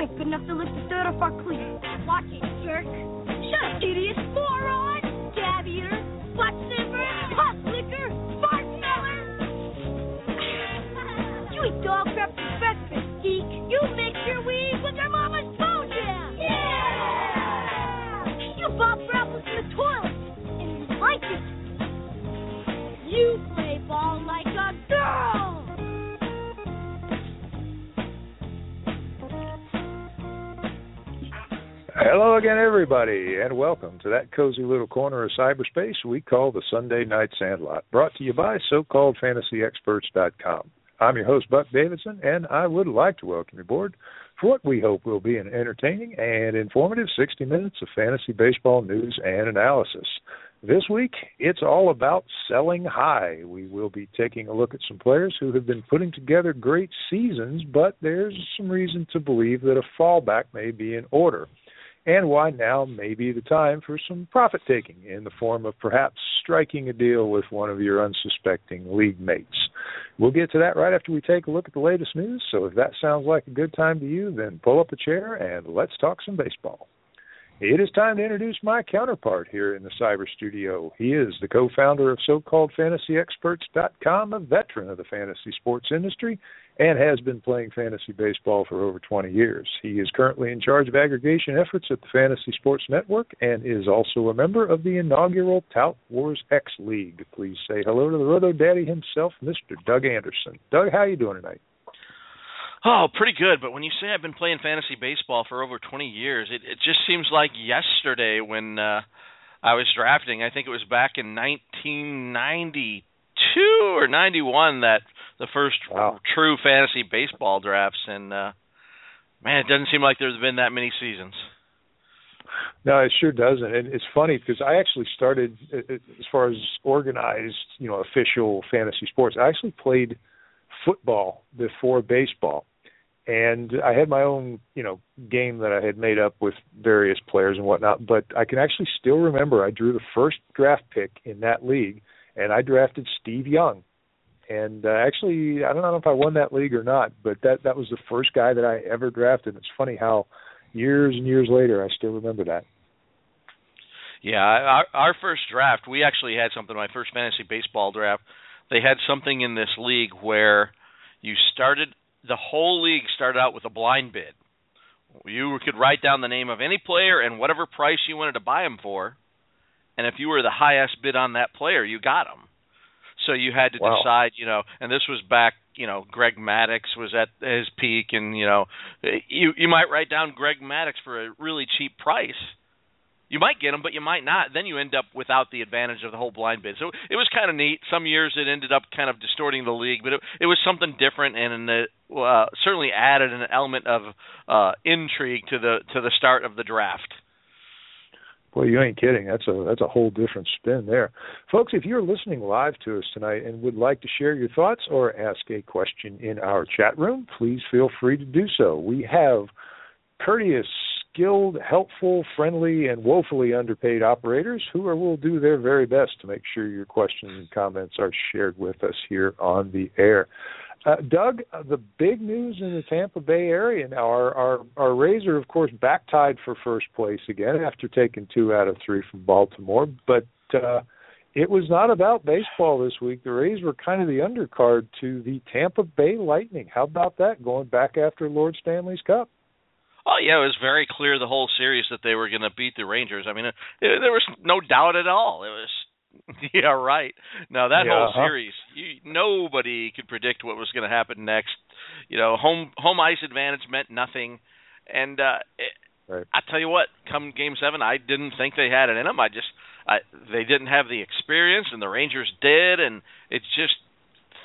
Ain't good enough to lift the third off our cleats. Watch it, jerk. Shut up, idiot. Hello again, everybody, and welcome to that cozy little corner of cyberspace we call the Sunday Night Sandlot, brought to you by SoCalledFantasyExperts.com. I'm your host, Buck Davidson, and I would like to welcome you aboard for what we hope will be an entertaining and informative 60 minutes of fantasy baseball news and analysis. This week, it's all about selling high. We will be taking a look at some players who have been putting together great seasons, but there's some reason to believe that a fallback may be in order and why now may be the time for some profit taking in the form of perhaps striking a deal with one of your unsuspecting league mates. We'll get to that right after we take a look at the latest news, so if that sounds like a good time to you, then pull up a chair and let's talk some baseball. It is time to introduce my counterpart here in the cyber studio. He is the co-founder of SoCalledFantasyExperts.com, a veteran of the fantasy sports industry, and has been playing fantasy baseball for over 20 years. He is currently in charge of aggregation efforts at the Fantasy Sports Network and is also a member of the inaugural Tout Wars X League. Please say hello to the Roto Daddy himself, Mr. Doug Anderson. Doug, how are you doing tonight? Oh, pretty good. But when you say I've been playing fantasy baseball for over 20 years, it, it just seems like yesterday when uh, I was drafting. I think it was back in 1992 or 91 that the first wow. true fantasy baseball drafts, and uh, man, it doesn't seem like there's been that many seasons. No, it sure doesn't. And it's funny because I actually started as far as organized, you know, official fantasy sports. I actually played football before baseball and I had my own, you know, game that I had made up with various players and whatnot. But I can actually still remember I drew the first draft pick in that league, and I drafted Steve Young. And uh, actually, I don't know if I won that league or not, but that that was the first guy that I ever drafted. It's funny how years and years later I still remember that. Yeah, our our first draft, we actually had something. My first fantasy baseball draft, they had something in this league where you started the whole league started out with a blind bid. You could write down the name of any player and whatever price you wanted to buy him for, and if you were the highest bid on that player, you got him. So you had to wow. decide, you know, and this was back, you know, Greg Maddux was at his peak, and you know, you you might write down Greg Maddux for a really cheap price, you might get them, but you might not. Then you end up without the advantage of the whole blind bid. So it was kind of neat. Some years it ended up kind of distorting the league, but it, it was something different, and it uh, certainly added an element of uh, intrigue to the to the start of the draft. Boy, you ain't kidding. That's a that's a whole different spin there. Folks, if you're listening live to us tonight and would like to share your thoughts or ask a question in our chat room, please feel free to do so. We have courteous skilled, helpful, friendly, and woefully underpaid operators who are, will do their very best to make sure your questions and comments are shared with us here on the air. Uh, Doug, uh, the big news in the Tampa Bay area now, our, our, our Rays are, of course, back tied for first place again after taking two out of three from Baltimore. But uh, it was not about baseball this week. The Rays were kind of the undercard to the Tampa Bay Lightning. How about that, going back after Lord Stanley's Cup? Oh yeah, it was very clear the whole series that they were going to beat the Rangers. I mean, it, it, there was no doubt at all. It was yeah, right. Now that yeah, whole series, you, nobody could predict what was going to happen next. You know, home home ice advantage meant nothing, and uh, it, right. I tell you what, come Game Seven, I didn't think they had it in them. I just, I, they didn't have the experience, and the Rangers did, and it's just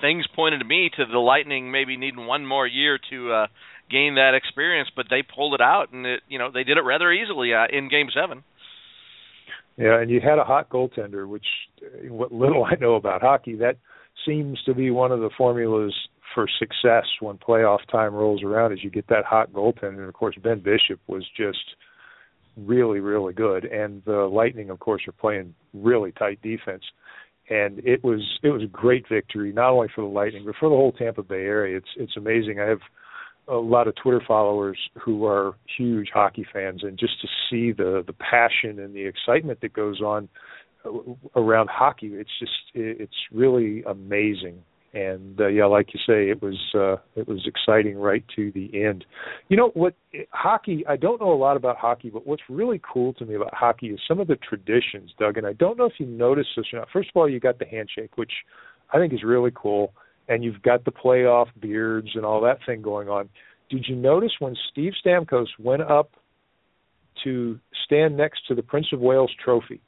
things pointed to me to the Lightning maybe needing one more year to uh, gain that experience, but they pulled it out, and it, you know they did it rather easily uh, in Game Seven. Yeah, and you had a hot goaltender, which what little I know about hockey, that seems to be one of the formulas for success when playoff time rolls around. Is you get that hot goaltender, and of course Ben Bishop was just really, really good, and the Lightning, of course, are playing really tight defense. And it was it was a great victory, not only for the Lightning but for the whole Tampa Bay area. It's it's amazing. I have a lot of Twitter followers who are huge hockey fans, and just to see the the passion and the excitement that goes on uh, around hockey, it's just it's really amazing. And uh, yeah, like you say, it was uh, it was exciting right to the end. You know what? Hockey. I don't know a lot about hockey, but what's really cool to me about hockey is some of the traditions, Doug. And I don't know if you noticed this or not. First of all, you got the handshake, which I think is really cool and you've got the playoff beards and all that thing going on. Did you notice when Steve Stamkos went up to stand next to the Prince of Wales trophy?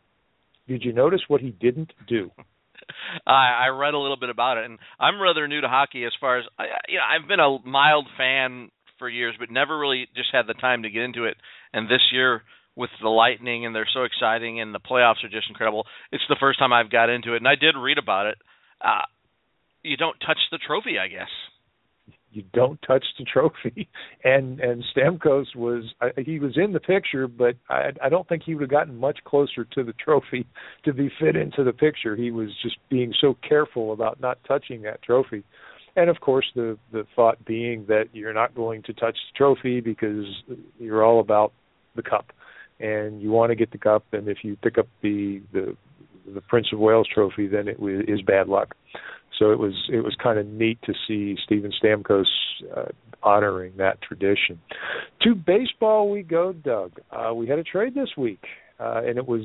Did you notice what he didn't do? I, I read a little bit about it, and I'm rather new to hockey as far as I, you know. I've been a mild fan for years, but never really just had the time to get into it. And this year, with the Lightning, and they're so exciting, and the playoffs are just incredible. It's the first time I've got into it, and I did read about it. Uh, you don't touch the trophy, I guess. You don't touch the trophy, and and Stamkos was I, he was in the picture, but I I don't think he would have gotten much closer to the trophy to be fit into the picture. He was just being so careful about not touching that trophy, and of course the the thought being that you're not going to touch the trophy because you're all about the cup, and you want to get the cup, and if you pick up the the the Prince of Wales trophy, then it is bad luck. So it was it was kind of neat to see Steven Stamkos uh, honoring that tradition. To baseball we go, Doug. Uh, we had a trade this week, uh, and it was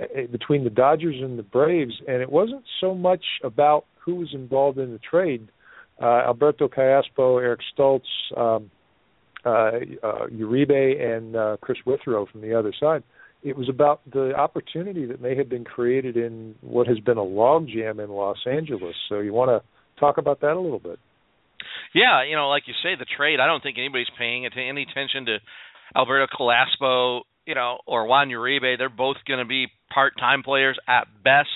uh, between the Dodgers and the Braves, and it wasn't so much about who was involved in the trade. Uh, Alberto Callaspo, Eric Stults, um, uh, uh, Uribe, and uh, Chris Withrow from the other side it was about the opportunity that may have been created in what has been a logjam in Los Angeles. So you want to talk about that a little bit? Yeah, you know, like you say, the trade. I don't think anybody's paying any attention to Alberto Callaspo, you know, or Juan Uribe. They're both going to be part-time players at best.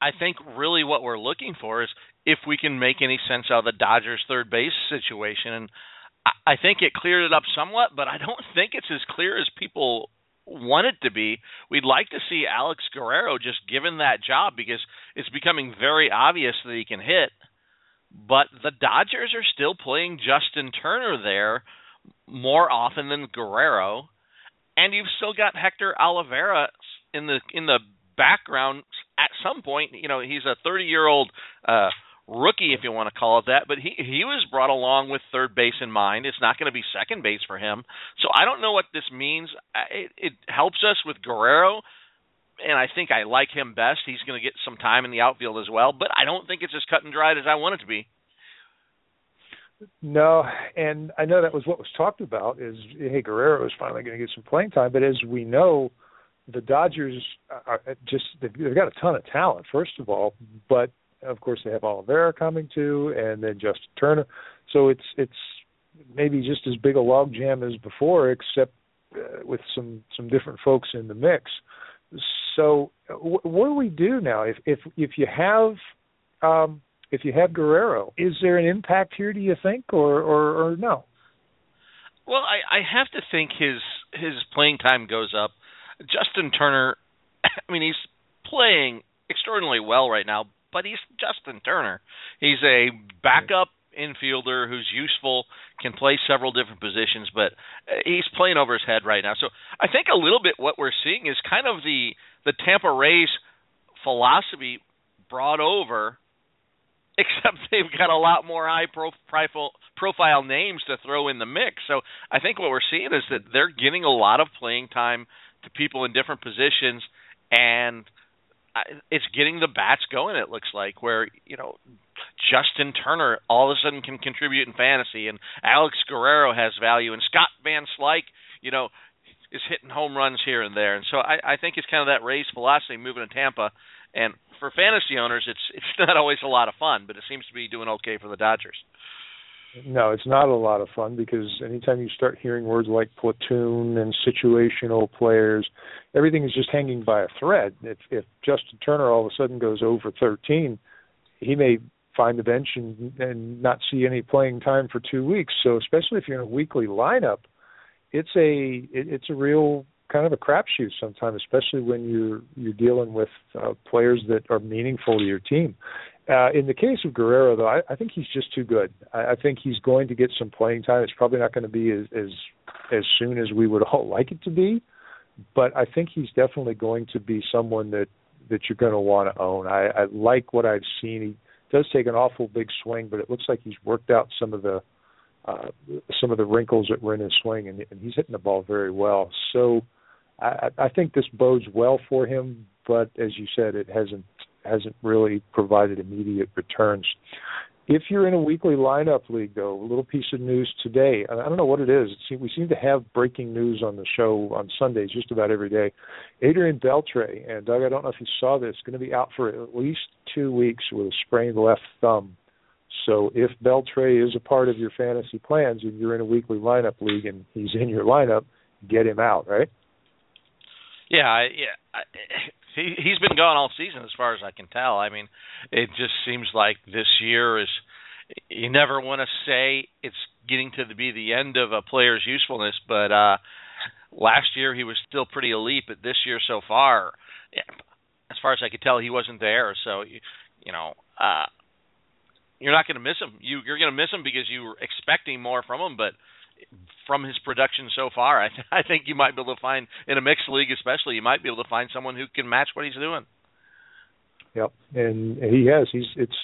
I think really what we're looking for is if we can make any sense out of the Dodgers' third base situation. And I think it cleared it up somewhat, but I don't think it's as clear as people want it to be. We'd like to see Alex Guerrero just given that job because it's becoming very obvious that he can hit. But the Dodgers are still playing Justin Turner there more often than Guerrero, and you've still got Hector Olivera in the in the background. At some point, you know he's a 30 year old uh, rookie, if you want to call it that. But he he was brought along with third base in mind. It's not going to be second base for him. So I don't know what this means. It, it helps us with Guerrero, and I think I like him best. He's going to get some time in the outfield as well. But I don't think it's as cut and dried as I want it to be. No, and I know that was what was talked about. Is hey Guerrero is finally going to get some playing time, but as we know, the Dodgers are just they've got a ton of talent. First of all, but of course, they have Olivera coming too, and then Justin Turner. So it's it's maybe just as big a logjam as before, except uh, with some some different folks in the mix. So w- what do we do now? If if if you have um, if you have Guerrero, is there an impact here? Do you think, or or, or no? Well, I, I have to think his his playing time goes up. Justin Turner, I mean, he's playing extraordinarily well right now, but he's Justin Turner. He's a backup infielder who's useful, can play several different positions, but uh, he's playing over his head right now. So I think a little bit what we're seeing is kind of the the Tampa Rays philosophy brought over, except they've got a lot more high profile profile names to throw in the mix. So I think what we're seeing is that they're getting a lot of playing time to people in different positions and it's getting the bats going. It looks like where you know Justin Turner all of a sudden can contribute in fantasy, and Alex Guerrero has value, and Scott Van Slyke, you know, is hitting home runs here and there. And so I, I think it's kind of that Rays philosophy moving to Tampa. And for fantasy owners, it's it's not always a lot of fun, but it seems to be doing okay for the Dodgers. No, it's not a lot of fun because anytime you start hearing words like platoon and situational players, everything is just hanging by a thread. If if Justin Turner all of a sudden goes over 13, he may find the bench and, and not see any playing time for two weeks. So especially if you're in a weekly lineup, it's a it, it's a real kind of a crapshoot sometimes, especially when you're you're dealing with uh, players that are meaningful to your team. Uh, in the case of Guerrero, though, I, I think he's just too good. I, I think he's going to get some playing time. It's probably not going to be as as as soon as we would all like it to be, but I think he's definitely going to be someone that that you're going to want to own. I, I like what I've seen. He does take an awful big swing, but it looks like he's worked out some of the uh, some of the wrinkles that were in his swing, and, and he's hitting the ball very well. So I, I think this bodes well for him, but as you said, it hasn't hasn't really provided immediate returns. If you're in a weekly lineup league, though, a little piece of news today. I don't know what it is. we seem to have breaking news on the show on Sundays just about every day. Adrian Beltre and Doug, I don't know if you saw this, going to be out for at least two weeks with a sprained left thumb. So if Beltre is a part of your fantasy plans and you're in a weekly lineup league and he's in your lineup, get him out, right? Yeah, yeah. He he's been gone all season as far as I can tell. I mean, it just seems like this year is you never want to say it's getting to the, be the end of a player's usefulness, but uh last year he was still pretty elite, but this year so far, as far as I could tell, he wasn't there. So you, you know, uh you're not going to miss him. You you're going to miss him because you were expecting more from him, but from his production so far, I, th- I think you might be able to find in a mixed league, especially, you might be able to find someone who can match what he's doing. Yep, and he has. He's it's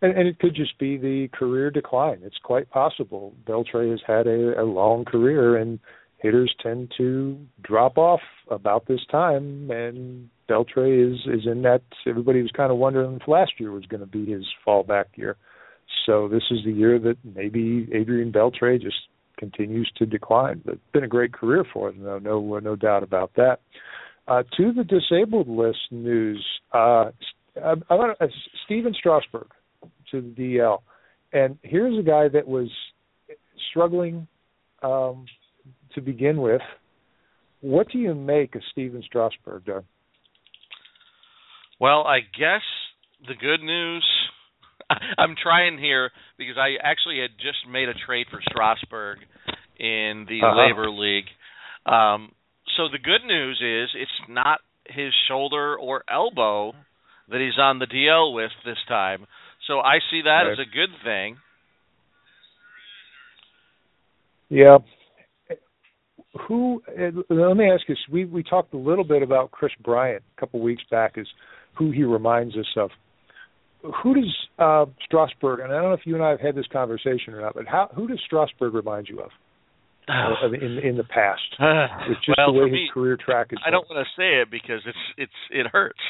and, and it could just be the career decline. It's quite possible. Beltre has had a, a long career, and hitters tend to drop off about this time. And Beltre is is in that. Everybody was kind of wondering if last year was going to be his fallback year. So this is the year that maybe Adrian Beltre just continues to decline. It's been a great career for him, though, no no doubt about that. Uh, to the disabled list news, uh, I, I want uh, Stephen Strasburg to the DL, and here's a guy that was struggling um, to begin with. What do you make of Stephen Strasburg, Doug? Well, I guess the good news I'm trying here because I actually had just made a trade for Strasburg in the uh-huh. labor league. Um, so the good news is it's not his shoulder or elbow that he's on the DL with this time. So I see that right. as a good thing. Yeah. Who? Let me ask you. We we talked a little bit about Kris Bryant a couple weeks back as who he reminds us of who does uh, Strasburg? And I don't know if you and I have had this conversation or not, but how who does Strasburg remind you of? Uh, in in the past, it's just well, the way his me, career track is. I don't want to say it because it's it's it hurts.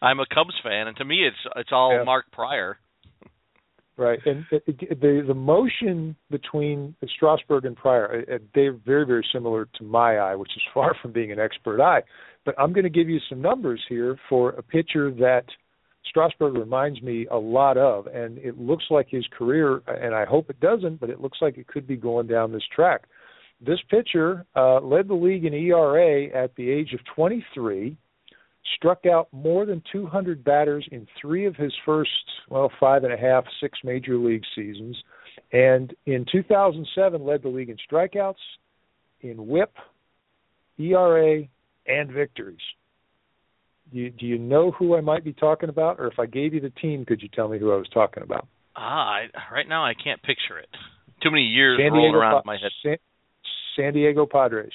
I'm a Cubs fan, and to me, it's it's all yeah. Mark Prior. Right, and the the motion between Strasburg and Prior, uh, they're very very similar to my eye, which is far from being an expert eye. But I'm going to give you some numbers here for a pitcher that Strasburg reminds me a lot of, and it looks like his career, and I hope it doesn't, but it looks like it could be going down this track. This pitcher uh, led the league in ERA at the age of 23, struck out more than 200 batters in three of his first, well, five and a half, six major league seasons, and in 2007 led the league in strikeouts, in WHIP, ERA, and victories. Do you, do you know who I might be talking about, or if I gave you the team, could you tell me who I was talking about? Ah, I, right now I can't picture it. Too many years San rolling around pa- in my head. San, San Diego Padres.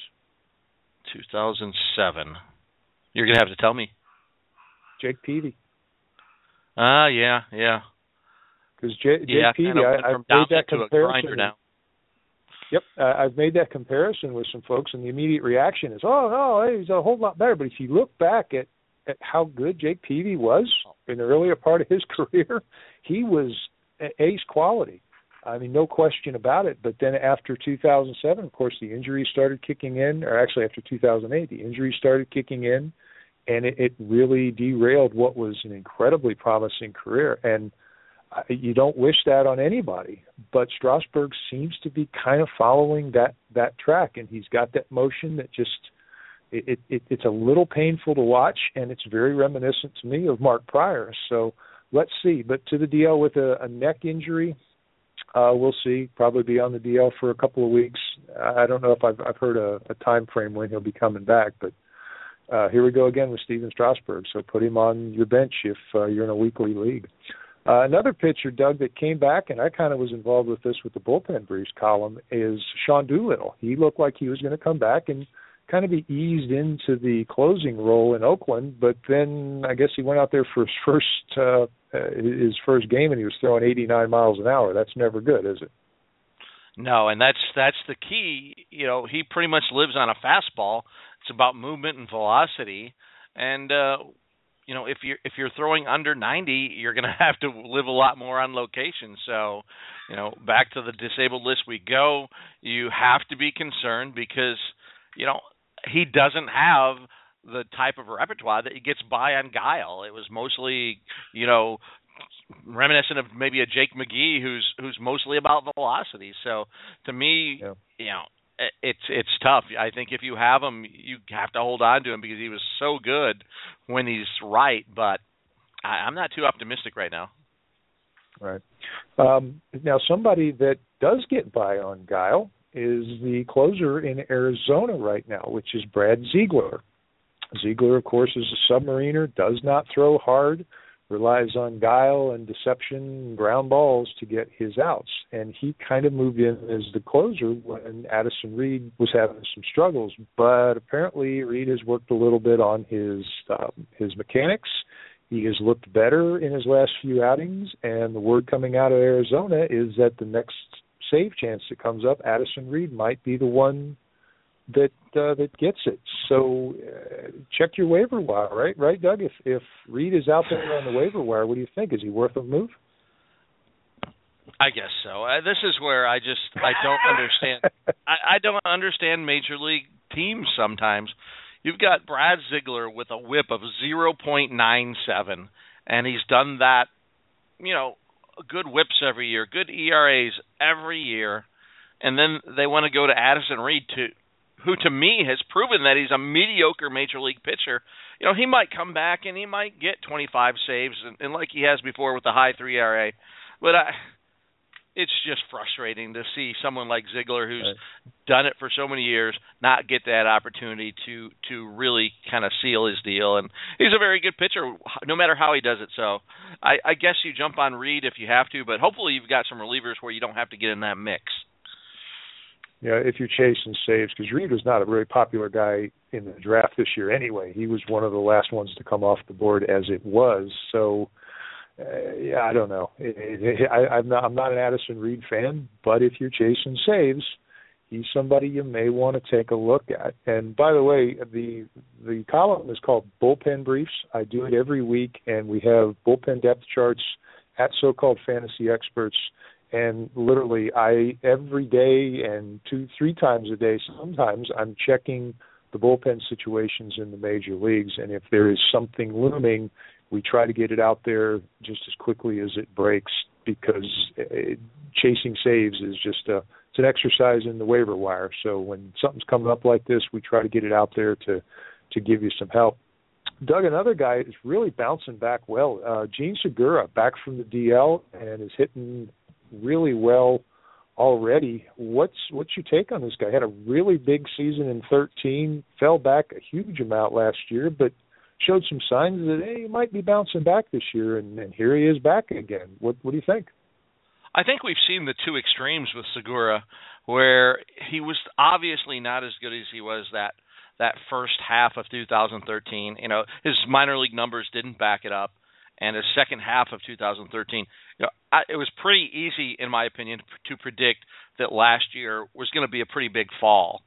2007. You're gonna have to tell me. Jake Peavy. Ah, uh, yeah, yeah. Because J- Jake yeah, Peavy, I, I've made that comparison. now. Yep, uh, I've made that comparison with some folks, and the immediate reaction is, "Oh no, hey, he's a whole lot better." But if you look back at at how good Jake Peavy was in the earlier part of his career, he was ace quality. I mean, no question about it. But then after 2007, of course, the injuries started kicking in, or actually after 2008, the injuries started kicking in, and it, it really derailed what was an incredibly promising career. And you don't wish that on anybody, but Strasburg seems to be kind of following that that track, and he's got that motion that just it, it, it's a little painful to watch, and it's very reminiscent to me of Mark Prior. So let's see. But to the DL with a, a neck injury, uh, we'll see. Probably be on the DL for a couple of weeks. I don't know if I've, I've heard a, a time frame when he'll be coming back, but uh, here we go again with Stephen Strasburg. So put him on your bench if uh, you're in a weekly league. Uh, another pitcher, Doug, that came back, and I kind of was involved with this with the bullpen briefs column, is Sean Doolittle. He looked like he was going to come back and kind of be eased into the closing role in Oakland, but then I guess he went out there for his first uh, uh his first game and he was throwing 89 miles an hour. That's never good, is it? No, and that's that's the key. You know, he pretty much lives on a fastball. It's about movement and velocity, and uh, you know if you're if you're throwing under 90 you're going to have to live a lot more on location so you know back to the disabled list we go you have to be concerned because you know he doesn't have the type of repertoire that he gets by on guile it was mostly you know reminiscent of maybe a Jake McGee who's who's mostly about velocity so to me yeah. you know it's it's tough. I think if you have him, you have to hold on to him because he was so good when he's right. But I, I'm not too optimistic right now. Right. Um, now, somebody that does get by on Guile is the closer in Arizona right now, which is Brad Ziegler. Ziegler, of course, is a submariner, does not throw hard relies on guile and deception ground balls to get his outs. And he kind of moved in as the closer when Addison Reed was having some struggles. But apparently Reed has worked a little bit on his um, his mechanics. He has looked better in his last few outings, and the word coming out of Arizona is that the next save chance that comes up, Addison Reed might be the one that uh, that gets it. So uh, check your waiver wire, right? Right, Doug. If if Reed is out there on the waiver wire, what do you think? Is he worth a move? I guess so. Uh, this is where I just I don't understand. I, I don't understand major league teams sometimes. You've got Brad Ziegler with a WHIP of 0.97, and he's done that. You know, good WHIPs every year, good ERAs every year, and then they want to go to Addison Reed to who to me has proven that he's a mediocre major league pitcher. You know, he might come back and he might get 25 saves, and, and like he has before with the high three ERA. But I, it's just frustrating to see someone like Ziegler, who's right. done it for so many years, not get that opportunity to to really kind of seal his deal. And he's a very good pitcher, no matter how he does it. So I, I guess you jump on Reed if you have to, but hopefully you've got some relievers where you don't have to get in that mix you know, if you're chasing saves, because Reed was not a very popular guy in the draft this year anyway. He was one of the last ones to come off the board as it was. So, uh, yeah, I don't know. It, it, it, I, I'm not. I'm not an Addison Reed fan, but if you're chasing saves, he's somebody you may want to take a look at. And by the way, the the column is called Bullpen Briefs. I do it every week, and we have bullpen depth charts at so-called fantasy experts and literally I every day and two three times a day sometimes I'm checking the bullpen situations in the major leagues and if there is something looming we try to get it out there just as quickly as it breaks because it, chasing saves is just a it's an exercise in the waiver wire so when something's coming up like this we try to get it out there to to give you some help Doug, another guy is really bouncing back well. Uh, Jean Segura back from the DL and is hitting really well already. What's what's your take on this guy? Had a really big season in 13, fell back a huge amount last year, but showed some signs that hey, he might be bouncing back this year, and, and here he is back again. What what do you think? I think we've seen the two extremes with Segura, where he was obviously not as good as he was that that first half of 2013. You know, his minor league numbers didn't back it up and the second half of 2013. You know, I, it was pretty easy, in my opinion, to predict that last year was going to be a pretty big fall.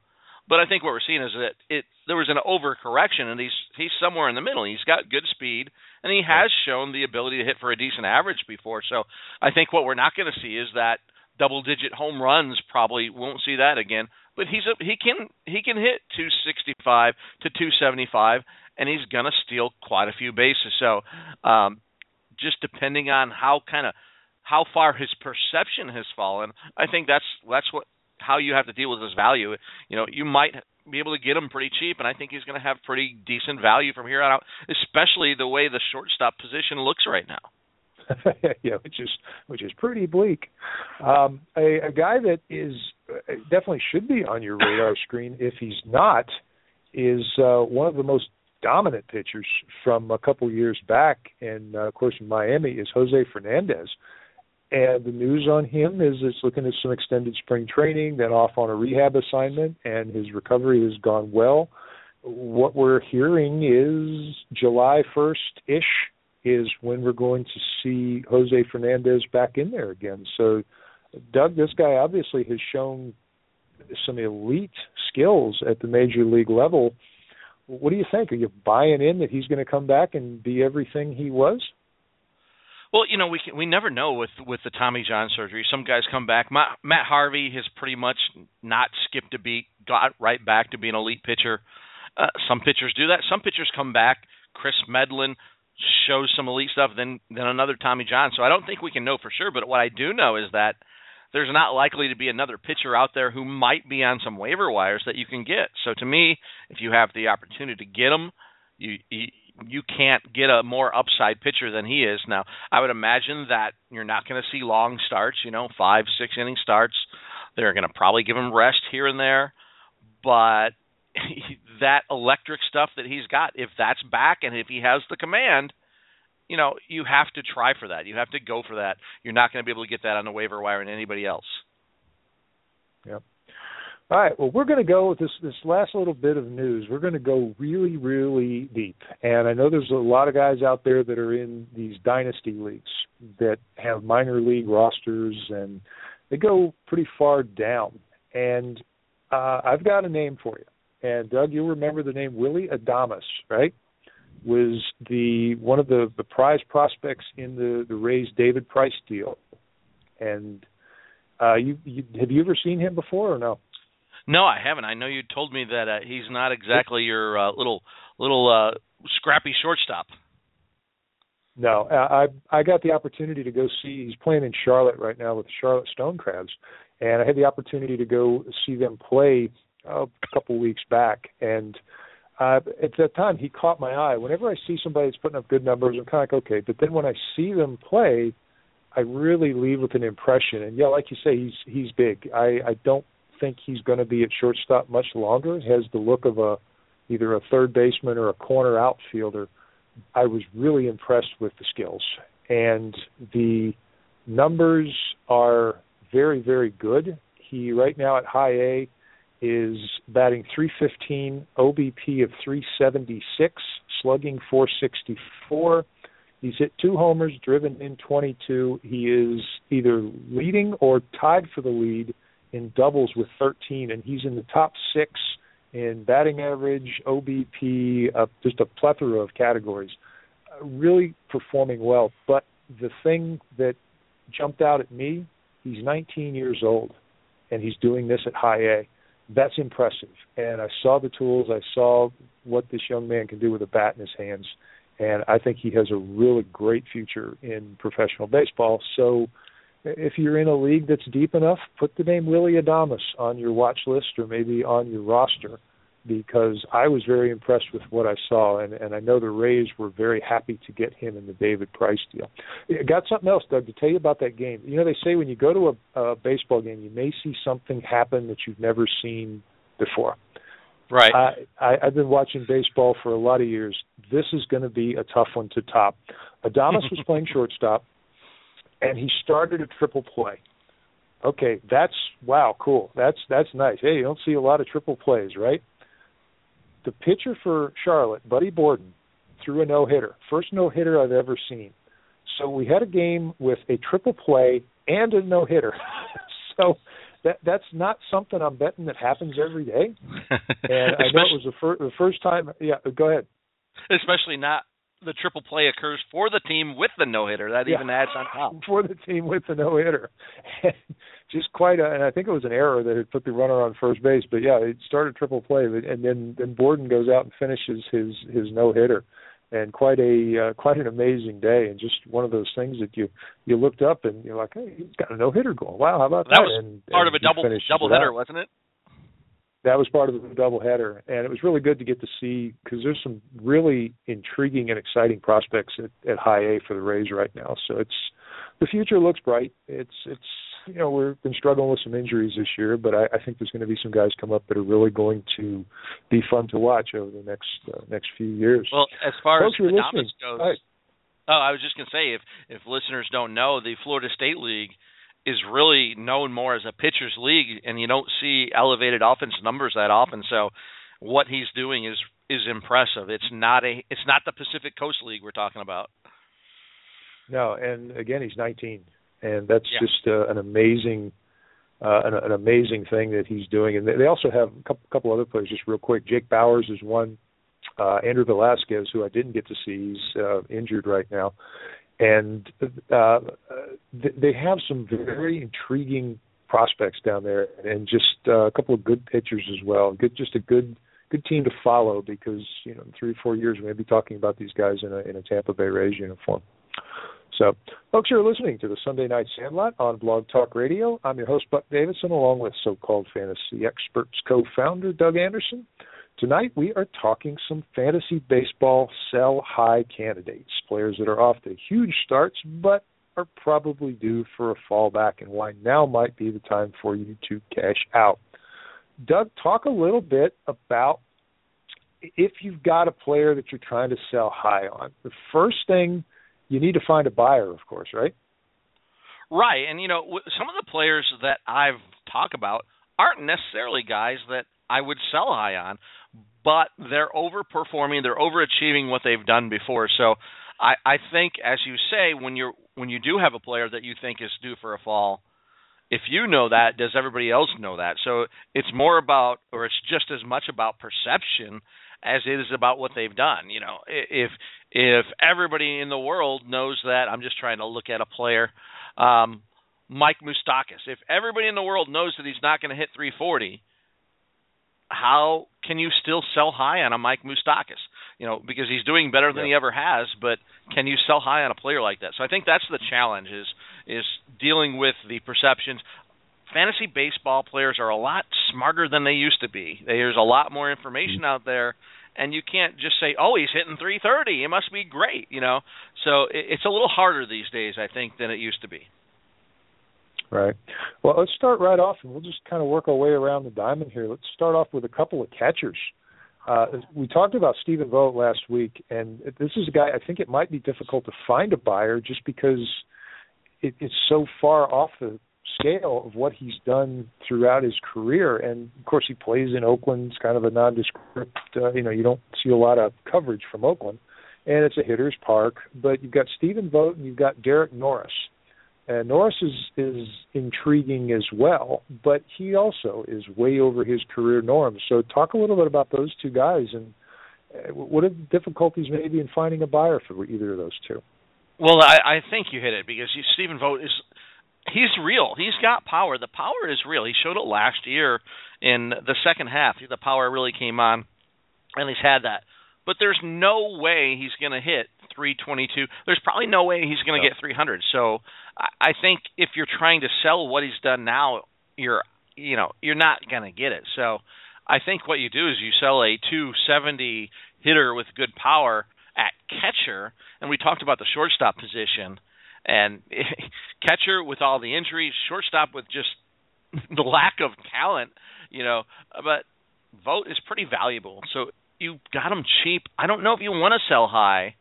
But I think what we're seeing is that it there was an overcorrection, and he's he's somewhere in the middle. He's got good speed, and he has shown the ability to hit for a decent average before. So I think what we're not going to see is that double-digit home runs. Probably won't see that again. But he's a, he can he can hit 265 to 275, and he's going to steal quite a few bases. So, um, just depending on how kind of how far his perception has fallen, I think that's that's what how you have to deal with his value. You know, you might be able to get him pretty cheap, and I think he's going to have pretty decent value from here on out, especially the way the shortstop position looks right now. yeah, which is which is pretty bleak. Um, a, a guy that is uh, definitely should be on your radar screen if he's not is uh, one of the most dominant pitchers from a couple years back, and uh, of course in Miami is Jose Fernandez. And the news on him is it's looking at some extended spring training, then off on a rehab assignment, and his recovery has gone well. What we're hearing is July 1st ish is when we're going to see Jose Fernandez back in there again. So, Doug, this guy obviously has shown some elite skills at the major league level. What do you think? Are you buying in that he's going to come back and be everything he was? Well, you know, we can, we never know with with the Tommy John surgery. Some guys come back. Matt, Matt Harvey has pretty much not skipped a beat, got right back to being an elite pitcher. Uh, some pitchers do that. Some pitchers come back. Kris Medlen shows some elite stuff, then then another Tommy John. So I don't think we can know for sure. But what I do know is that there's not likely to be another pitcher out there who might be on some waiver wires that you can get. So to me, if you have the opportunity to get him, you you, you can't get a more upside pitcher than he is. Now, I would imagine that you're not going to see long starts, you know, 5 6 inning starts. They're going to probably give him rest here and there, but that electric stuff that he's got, if that's back and if he has the command, you know, you have to try for that. You have to go for that. You're not going to be able to get that on the waiver wire and anybody else. Yep. All right. Well, we're going to go with this this last little bit of news. We're going to go really, really deep, and I know there's a lot of guys out there that are in these dynasty leagues that have minor league rosters, and they go pretty far down. And uh, I've got a name for you. And Doug, you'll remember the name Willy Adames, right? was the one of the the prize prospects in the the Rays David Price deal. And uh you, you have you ever seen him before or no? No, I haven't. I know you told me that uh, he's not exactly your uh, little little uh scrappy shortstop. No, I I got the opportunity to go see. He's playing in Charlotte right now with the Charlotte Stone Crabs, and I had the opportunity to go see them play uh, a couple weeks back. And uh, at that time he caught my eye. Whenever I see somebody that's putting up good numbers, I'm kind of like, okay. But then when I see them play, I really leave with an impression. And yeah, like you say, he's he's big. I I don't think he's going to be at shortstop much longer. Has the look of a either a third baseman or a corner outfielder. I was really impressed with the skills and the numbers are very very good. He right now at high A is batting 315, OBP of 376, slugging 464. He's hit two homers, driven in 22. He is either leading or tied for the lead in doubles with 13, and he's in the top six in batting average, OBP, uh, just a plethora of categories. Uh, really performing well. But the thing that jumped out at me, he's 19 years old, and he's doing this at high A that's impressive. And I saw the tools. I saw what this young man can do with a bat in his hands, and I think he has a really great future in professional baseball. So, if you're in a league that's deep enough, put the name Willy Adames on your watch list or maybe on your roster because I was very impressed with what I saw, and, and I know the Rays were very happy to get him in the David Price deal. I got something else, Doug, to tell you about that game. You know, they say when you go to a, a baseball game, you may see something happen that you've never seen before. Right. I, I, I've been watching baseball for a lot of years. This is going to be a tough one to top. Adames was playing shortstop, and he started a triple play. Okay, that's wow, cool. That's that's nice. Hey, you don't see a lot of triple plays, right? the pitcher for Charlotte, Buddy Borden, threw a no hitter. First no hitter I've ever seen. So we had a game with a triple play and a no hitter. so that that's not something I'm betting that happens every day. And I know it was the, fir- the first time. Yeah, go ahead. Especially not the triple play occurs for the team with the no hitter. That yeah. even adds on top for the team with the no hitter. Just quite a, and I think it was an error that had put the runner on first base. But yeah, it started triple play, and then then Borden goes out and finishes his his no hitter, and quite a uh, quite an amazing day, and just one of those things that you you looked up and you're like, hey, he's got a no hitter going. Wow, how about that? That was and, part and of a double double header, wasn't it? That was part of the doubleheader, and it was really good to get to see because there's some really intriguing and exciting prospects at, at high A for the Rays right now. So it's the future looks bright. It's it's you know we've been struggling with some injuries this year, but I, I think there's going to be some guys come up that are really going to be fun to watch over the next uh, next few years. Well, as far Folks, as the goes, Hi. oh, I was just going to say if if listeners don't know, the Florida State League is really known more as a pitchers league, and you don't see elevated offense numbers that often. So, what he's doing is is impressive. It's not a it's not the Pacific Coast League we're talking about. No, and again, he's 19, and that's Yeah. just uh, an amazing, uh, an, an amazing thing that he's doing. And they also have a couple, couple other players, just real quick. Jake Bauers is one. Uh, Andrew Velazquez, who I didn't get to see, he's uh, injured right now, and uh, they have some very intriguing prospects down there, and just uh, a couple of good pitchers as well. Good, just a good good team to follow because you know in three or four years we may be talking about these guys in a in a Tampa Bay Rays uniform. So, folks, you're listening to the Sunday Night Sandlot on Blog Talk Radio. I'm your host, Buck Davidson, along with so-called fantasy experts co-founder Doug Anderson. Tonight we are talking some fantasy baseball sell high candidates, players that are off to huge starts but are probably due for a fallback and why now might be the time for you to cash out. Doug, talk a little bit about if you've got a player that you're trying to sell high on. The first thing you need to find a buyer, of course, right? Right, and you know some of the players that I've talked about aren't necessarily guys that I would sell high on, but they're overperforming, they're overachieving what they've done before. So I, I think, as you say, when you're when you do have a player that you think is due for a fall, if you know that, does everybody else know that? So it's more about, or it's just as much about perception as it is about what they've done. You know, if if everybody in the world knows that, I'm just trying to look at a player, um, Mike Moustakas. If everybody in the world knows that he's not going to hit 340, how can you still sell high on a Mike Moustakas? You know, because he's doing better than Yeah. he ever has, but can you sell high on a player like that? So I think that's the challenge is is dealing with the perceptions. Fantasy baseball players are a lot smarter than they used to be. There's a lot more information mm-hmm. out there, and you can't just say, "Oh, he's hitting 330. It must be great," you know. So it, it's a little harder these days, I think, than it used to be. Right. Well, let's start right off, and we'll just kind of work our way around the diamond here. Let's start off with a couple of catchers. Uh, we talked about Stephen Vogt last week, and this is a guy I think it might be difficult to find a buyer just because it, it's so far off the scale of what he's done throughout his career. And of course, he plays in Oakland. It's kind of a nondescript. Uh, you know, you don't see a lot of coverage from Oakland, and it's a hitter's park. But you've got Stephen Vogt and you've got Derek Norris. And Norris is is intriguing as well, but he also is way over his career norms. So talk a little bit about those two guys and uh, what are the difficulties maybe in finding a buyer for either of those two. Well, I, I think you hit it because you, Stephen Vogt is he's real. He's got power. The power is real. He showed it last year in the second half. The power really came on, and he's had that. But there's no way he's going to hit 322. There's probably no way he's going to No. get 300. So I, I think if you're trying to sell what he's done now, you're you know you're not going to get it. So I think what you do is you sell a 270 hitter with good power at catcher, and we talked about the shortstop position and catcher with all the injuries, shortstop with just the lack of talent, you know. But Vogt is pretty valuable, so you got him cheap. I don't know if you want to sell high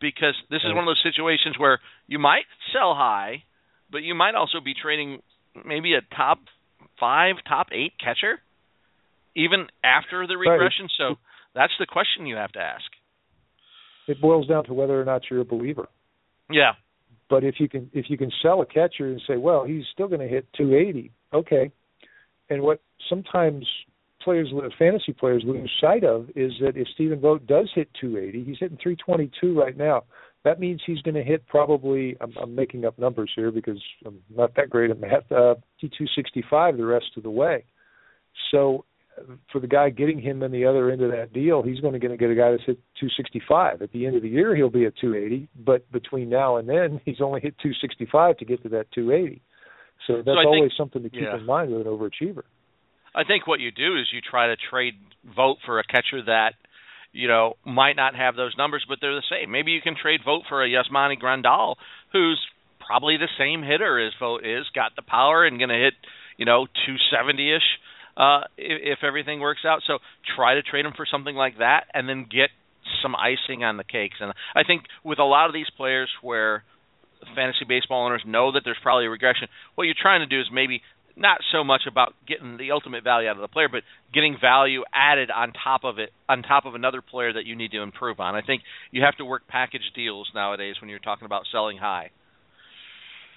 because this is one of those situations where you might sell high, but you might also be trading maybe a top five, top eight catcher, even after the Right. regression. So that's the question you have to ask. It boils down to whether or not you're a believer. Yeah, But if you can if you can sell a catcher and say, well, he's still going to hit 280, okay. And what sometimes players, fantasy players, lose sight of is that if Stephen Vogt does hit 280, he's hitting 322 right now. That means he's going to hit probably. I'm, I'm making up numbers here because I'm not that great at math. Uh, 265 the rest of the way. So uh, for the guy getting him in the other end of that deal, he's going to get, get a guy that's hit 265. At the end of the year, he'll be at 280, but between now and then, he's only hit 265 to get to that 280. So that's think- always something to keep yeah. in mind with an overachiever. I think what you do is you try to trade Vogt for a catcher that you know might not have those numbers, but they're the same. Maybe you can trade Vogt for a Yasmani Grandal, who's probably the same hitter as Vogt is, got the power and going to hit, you know, 270 ish uh, if everything works out. So try to trade him for something like that, and then get some icing on the cakes. And I think with a lot of these players where fantasy baseball owners know that there's probably a regression, what you're trying to do is maybe not so much about getting the ultimate value out of the player, but getting value added on top of it, on top of another player that you need to improve on. I think you have to work package deals nowadays when you're talking about selling high.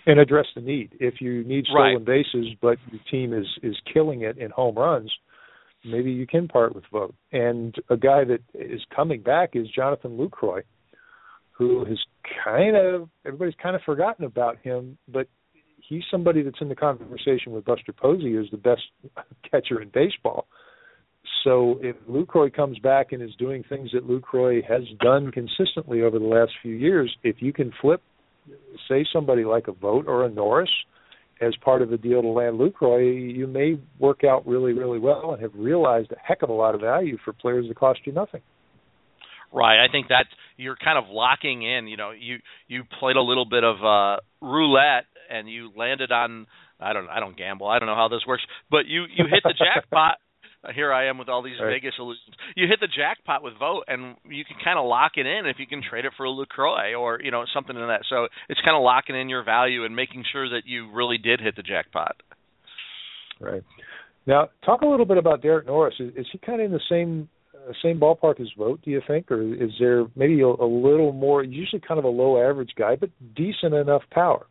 And address the need. If you need stolen right. bases, but your team is is killing it in home runs, maybe you can part with Vogt. And a guy that is coming back is Jonathan Lucroy, who has kind of everybody's kind of forgotten about him, but he's somebody that's in the conversation with Buster Posey as the best catcher in baseball. So if Lucroy comes back and is doing things that Lucroy has done consistently over the last few years, if you can flip, say somebody like a Vogt or a Norris as part of the deal to land Lucroy, you may work out really, really well and have realized a heck of a lot of value for players that cost you nothing. Right. I think that you're kind of locking in. You know, you you played a little bit of uh, roulette and you landed on. I don't. I don't gamble. I don't know how this works, but you you hit the jackpot. Here I am with all these right. Vegas illusions. You hit the jackpot with Vogt, and you can kind of lock it in if you can trade it for a Lucroy or you know something in that. So it's kind of locking in your value and making sure that you really did hit the jackpot. Right. Now, talk a little bit about Derek Norris. Is, is he kind of in the same uh, same ballpark as Vogt, do you think, or is there maybe a, a little more? Usually, kind of a low average guy, but decent enough power.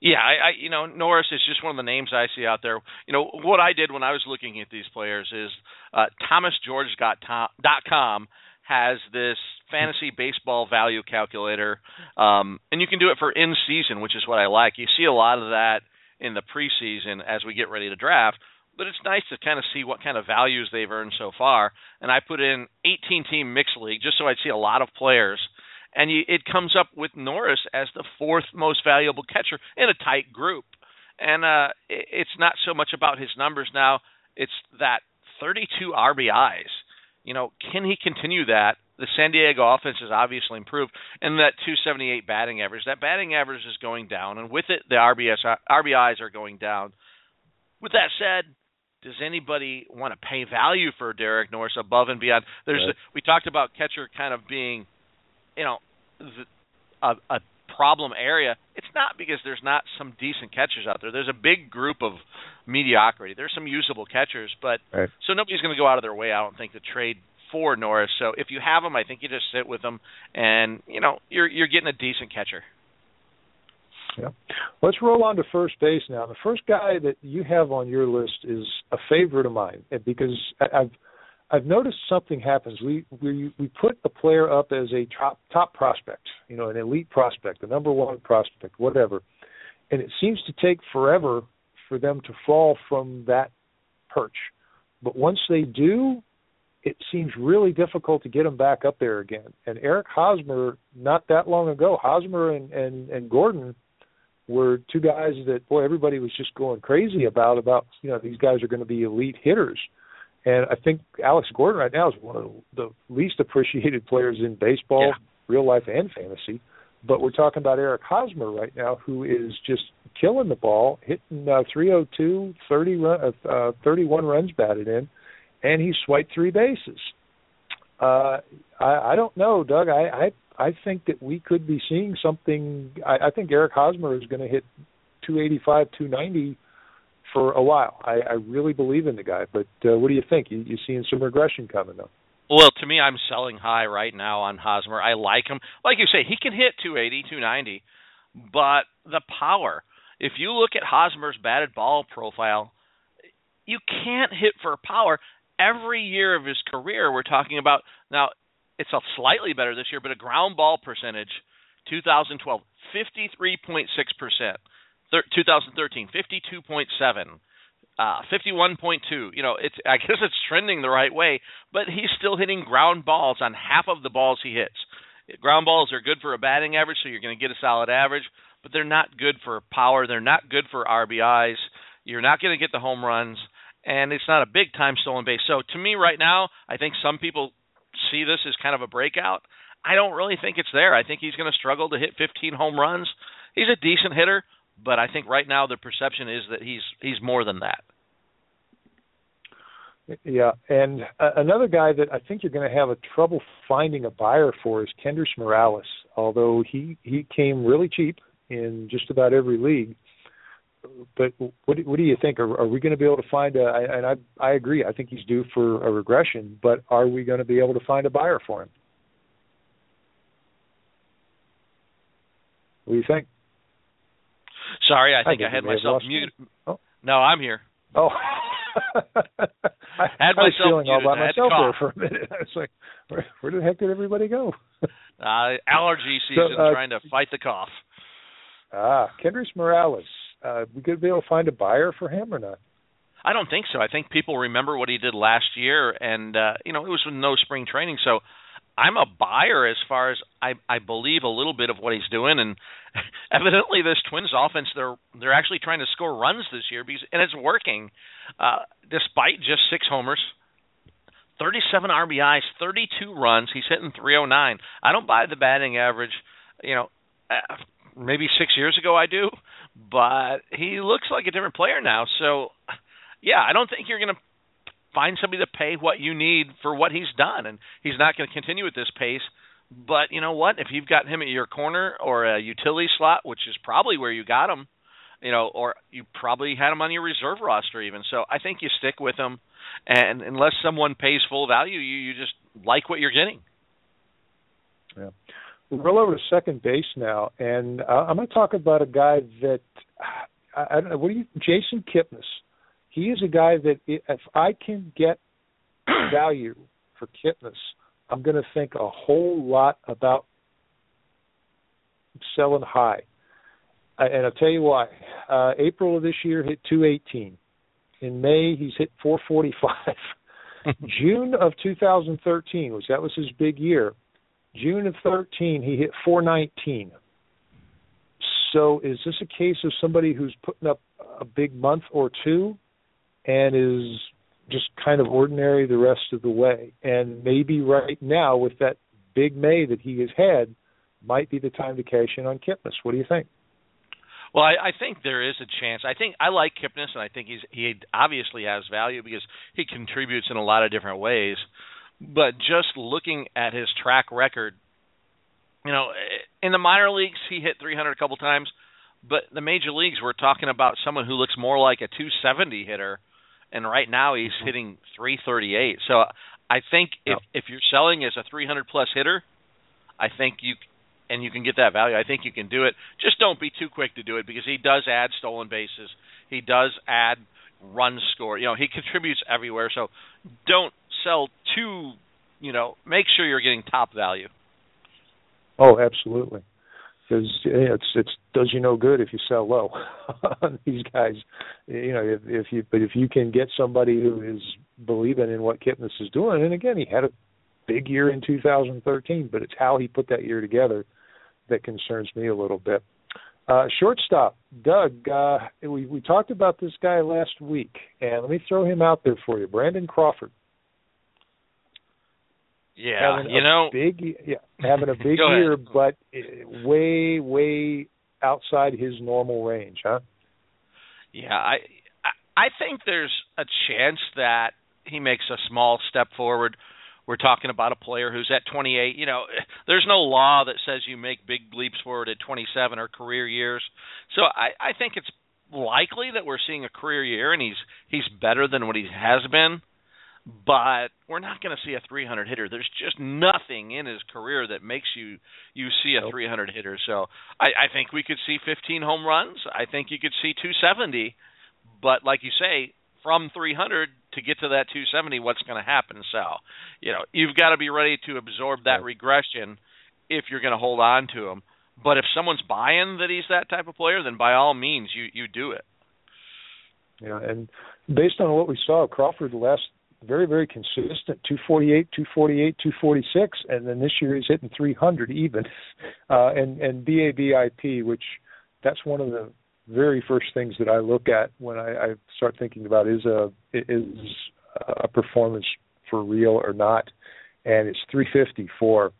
Yeah, I, I you know Norris is just one of the names I see out there. You know what I did when I was looking at these players is uh, ThomasGeorge.com has this fantasy baseball value calculator, um, and you can do it for in season, which is what I like. You see a lot of that in the preseason as we get ready to draft but it's nice to kind of see what kind of values they've earned so far. And I put in 18 team mixed league just so I'd see a lot of players. And you, it comes up with Norris as the fourth most valuable catcher in a tight group. And uh, it, it's not so much about his numbers now; it's that 32 RBIs. You know, can he continue that? The San Diego offense has obviously improved, and that 278 batting average. That batting average is going down, and with it, the RBS RBIs are going down. With that said, does anybody want to pay value for Derek Norris above and beyond? There's right. a, we talked about catcher kind of being, you know, a, a problem area. It's not because there's not some decent catchers out there. There's a big group of mediocrity. There's some usable catchers, but right. so nobody's going to go out of their way. I don't think to trade for Norris. So if you have him, I think you just sit with him, and you know you're you're getting a decent catcher. Yeah. Let's roll on to first base now. The first guy that you have on your list is a favorite of mine because I've I've noticed something happens. We we we put a player up as a top top prospect, you know, an elite prospect, the number one prospect, whatever, and it seems to take forever for them to fall from that perch. But once they do, it seems really difficult to get them back up there again. And Eric Hosmer, not that long ago, Hosmer and and, and Gordon were two guys that boy everybody was just going crazy about about you know these guys are going to be elite hitters. And i think alex gordon right now is one of the least appreciated players in baseball yeah. real life and fantasy. But we're talking about eric hosmer right now who is just killing the ball hitting uh, 302 30 run, uh, uh, 31 runs batted in and he swiped three bases uh i i don't know doug i i I think that we could be seeing something. I, I think Eric Hosmer is going to hit 285, 290 for a while. I, I really believe in the guy. But uh, what do you think? You, you seeing some regression coming though? Well, to me, I'm selling high right now on Hosmer. I like him. Like you say, he can hit 280, 290, but the power. If you look at Hosmer's batted ball profile, you can't hit for power. Every year of his career, we're talking about now it's a slightly better this year, but a ground ball percentage, 2012, 53.6 percent. 2013, 52.7. Uh, 51.2. You know, it's I guess it's trending the right way, but he's still hitting ground balls on half of the balls he hits. Ground balls are good for a batting average, so you're going to get a solid average, but they're not good for power. They're not good for RBIs. You're not going to get the home runs, and it's not a big time stolen base. So to me, right now, I think some people see this as kind of a breakout. I don't really think it's there. I think he's going to struggle to hit 15 home runs. he's a decent hitter, but I think right now the perception is that he's he's more than that. Yeah, and uh, another guy that I think you're going to have a trouble finding a buyer for is Kendrys Morales. Although he he came really cheap in just about every league, but what what do you think? Are, are we going to be able to find a? And I I agree. I think he's due for a regression, but are we going to be able to find a buyer for him? What do you think? Sorry, I think I, I had myself muted. Oh. No, I'm here. Oh. I had myself I was feeling all by myself there for a minute. I was like, where, where the heck did everybody go? uh, allergy season, so, uh, trying to fight the cough. Ah, Kendrys Morales. Uh, we could be able to find a buyer for him or not? I don't think so. I think people remember what he did last year, and uh, you know it was with no spring training. So I'm a buyer as far as I I believe a little bit of what he's doing, and evidently this Twins offense they're they're actually trying to score runs this year because and it's working, uh, despite just six homers. 37 RBIs, 32 runs. He's hitting 309. I don't buy the batting average. You know, uh, maybe six years ago I do, but he looks like a different player now. So, yeah, I don't think you're going to find somebody to pay what you need for what he's done, and he's not going to continue at this pace. But you know what? If you've got him at your corner or a utility slot, which is probably where you got him, you know, or you probably had him on your reserve roster even. So I think you stick with him, and unless someone pays full value, you you just like what you're getting. Yeah we roll over to second base now, and uh, I'm going to talk about a guy that I, I don't know. What do you, Jason Kipnis? He is a guy that if I can get value for Kipnis, I'm going to think a whole lot about selling high. And I'll tell you why. Uh, April of this year hit 218. In May, he's hit 445. June of 2013 was that was his big year. June of 13, he hit 419. So is this a case of somebody who's putting up a big month or two and is just kind of ordinary the rest of the way? And maybe right now, with that big May that he has had, might be the time to cash in on Kipnis. What do you think? Well, I, I think there is a chance. I think I like Kipnis, and I think he's he obviously has value because he contributes in a lot of different ways. But just looking at his track record, you know, in the minor leagues he hit 300 a couple times, but the major leagues we're talking about someone who looks more like a 270 hitter, and right now he's mm-hmm. hitting 338. So I think if if you're selling as a 300 plus hitter, I think you and you can get that value. I think you can do it. Just don't be too quick to do it because he does add stolen bases. He does add run score. You know, he contributes everywhere. So don't sell to, you know, make sure you're getting top value. Oh, absolutely. Because it's it's does you no good if you sell low on these guys. You know, if, if you but if you can get somebody who is believing in what Kipnis is doing, and again, he had a big year in 2013, but it's how he put that year together that concerns me a little bit. Uh, shortstop, Doug. Uh, we we talked about this guy last week, and let me throw him out there for you, Brandon Crawford. Yeah, you know, big yeah, having a big year, but eh, way way outside his normal range, huh? Yeah, I I think there's a chance that he makes a small step forward. We're talking about a player who's at 28. You know, there's no law that says you make big leaps forward at 27 or career years. So I I think it's likely that we're seeing a career year and he's he's better than what he has been but we're not going to see a 300 hitter. There's just nothing in his career that makes you you see a 300 hitter. So I, I think we could see 15 home runs. I think you could see 270. But like you say, from 300 to get to that 270, what's going to happen? So you know you've got to be ready to absorb that regression if you're going to hold on to him. But if someone's buying that he's that type of player, then by all means you you do it. Yeah, and based on what we saw, Crawford the last very very consistent 248 248 246 and then this year he's hitting 300 even uh and and BABIP which that's one of the very first things that I look at when I, I start thinking about is a is a performance for real or not and it's 354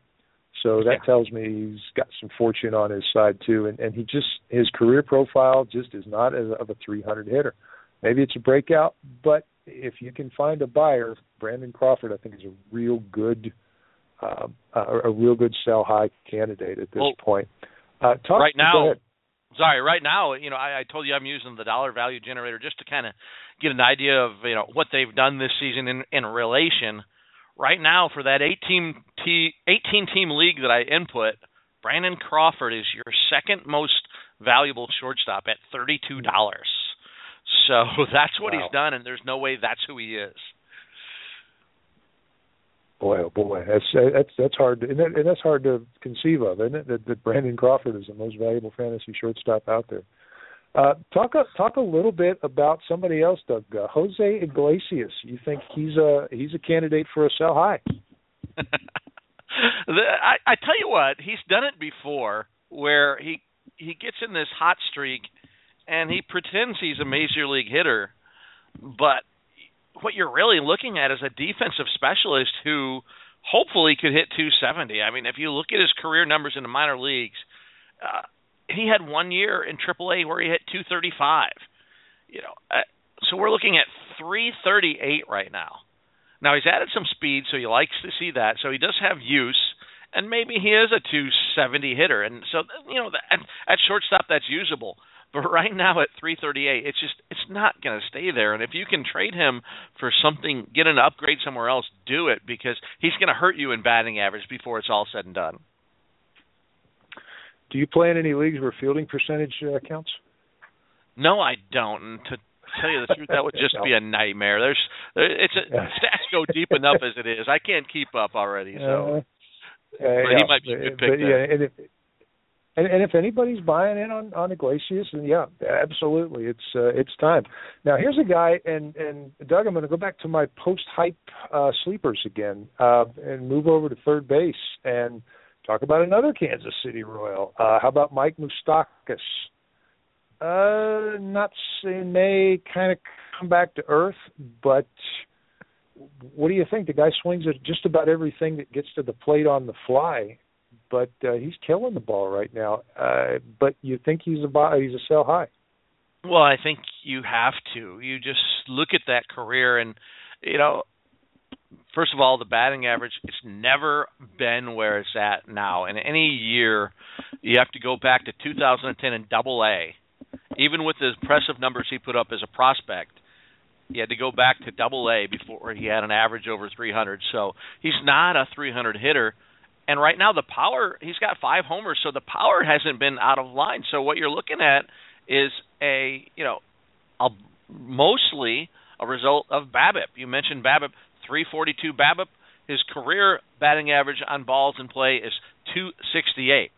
So that Yeah. tells me he's got some fortune on his side too, and and he just his career profile just is not as of a 300 hitter. Maybe it's a breakout, but if you can find a buyer, Brandon Crawford, I think is a real good, uh, a, a real good sell high candidate at this Well, point. Uh, talk, right now, sorry, right now, you know, I, I told you I'm using the dollar value generator just to kind of get an idea of you know what they've done this season in in relation. Right now, for that 18 t 18 team league that I input, Brandon Crawford is your second most valuable shortstop at thirty two dollars. So that's what Wow. he's done, and there's no way that's who he is. Boy, oh boy, that's that's that's hard, to, and, that, and that's hard to conceive of, isn't it? That, that Brandon Crawford is the most valuable fantasy shortstop out there. Uh, talk a, talk a little bit about somebody else, Doug. Uh, Jose Iglesias. You think he's a he's a candidate for a sell high? the, I, I tell you what, he's done it before, where he he gets in this hot streak, and he pretends he's a major league hitter, but what you're really looking at is a defensive specialist who hopefully could hit 270. I mean, if you look at his career numbers in the minor leagues, uh, he had one year in AAA where he hit 235. You know, uh, so we're looking at 338 right now. Now he's added some speed, so he likes to see that. So he does have use, and maybe he is a 270 hitter, and so you know at, at shortstop that's usable. But right now at 338, it's just it's not going to stay there. And if you can trade him for something, get an upgrade somewhere else, do it because he's going to hurt you in batting average before it's all said and done. Do you play in any leagues where fielding percentage uh, counts? No, I don't. And to tell you the truth, that would just be a nightmare. There's, there, it's a, stats go deep enough as it is. I can't keep up already. So, Uh, but yeah, he might be a good pick but, yeah, and and, and if anybody's buying in on on Iglesias, then yeah, absolutely, it's uh, it's time. Now here's a guy, and and Doug, I'm going to go back to my post hype uh, sleepers again, uh, and move over to third base and talk about another Kansas City Royal. Uh, how about Mike Moustakas? Uh, not saying may kind of come back to earth, but what do you think? The guy swings at just about everything that gets to the plate on the fly, but uh, he's killing the ball right now. Uh, but you think he's a buy, he's a sell high? Well, I think you have to. You just look at that career, and you know, first of all, the batting average it's never been where it's at now. In any year, you have to go back to 2010 in Double A. Even with the impressive numbers he put up as a prospect, he had to go back to Double A before he had an average over 300. So he's not a 300 hitter. And right now, the power he's got five homers, so the power hasn't been out of line. So what you're looking at is a you know a mostly a result of BABIP. You mentioned BABIP, 342 BABIP. His career batting average on balls in play is 268.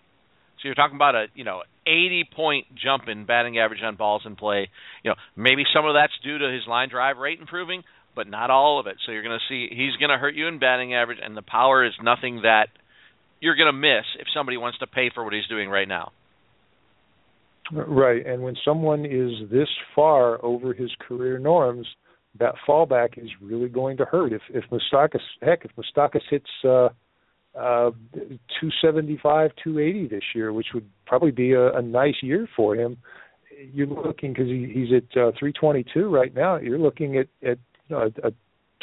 So you're talking about a you know 80 point jump in batting average on balls in play. You know maybe some of that's due to his line drive rate improving, but not all of it. So you're going to see he's going to hurt you in batting average, and the power is nothing that you're going to miss if somebody wants to pay for what he's doing right now. Right, and when someone is this far over his career norms, that fallback is really going to hurt. If if Moustakas, heck, if Moustakas hits uh, uh, 275, 280 this year, which would probably be a, a nice year for him, you're looking because he, he's at uh, 322 right now. You're looking at at you know, a, a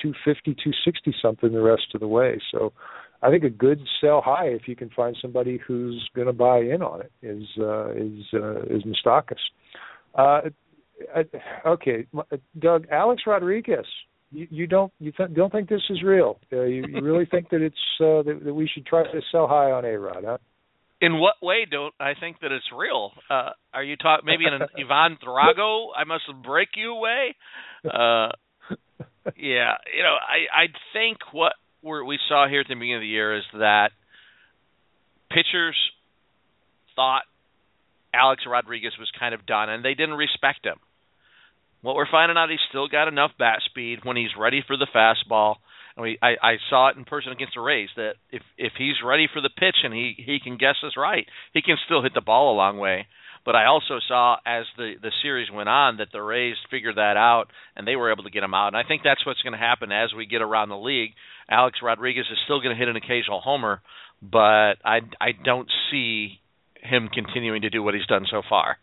250, 260 something the rest of the way. So I think a good sell high if you can find somebody who's going to buy in on it is uh, is uh, is Moustakas. Uh, okay, Doug, Alex Rodriguez. You, you don't you th- don't think this is real? Uh, you, you really think that it's uh, that, that we should try to sell high on A Rod? Huh? In what way don't I think that it's real? Uh, are you talking maybe in an Ivan Drago? I must break you away. Uh, yeah, you know, I I think what we saw here at the beginning of the year is that pitchers thought Alex Rodriguez was kind of done, and they didn't respect him. What we're finding out, he's still got enough bat speed when he's ready for the fastball. And we, I, I saw it in person against the Rays that if if he's ready for the pitch and he he can guess us right, he can still hit the ball a long way. But I also saw as the the series went on that the Rays figured that out and they were able to get him out. And I think that's what's going to happen as we get around the league. Alex Rodriguez is still going to hit an occasional homer, but I I don't see him continuing to do what he's done so far.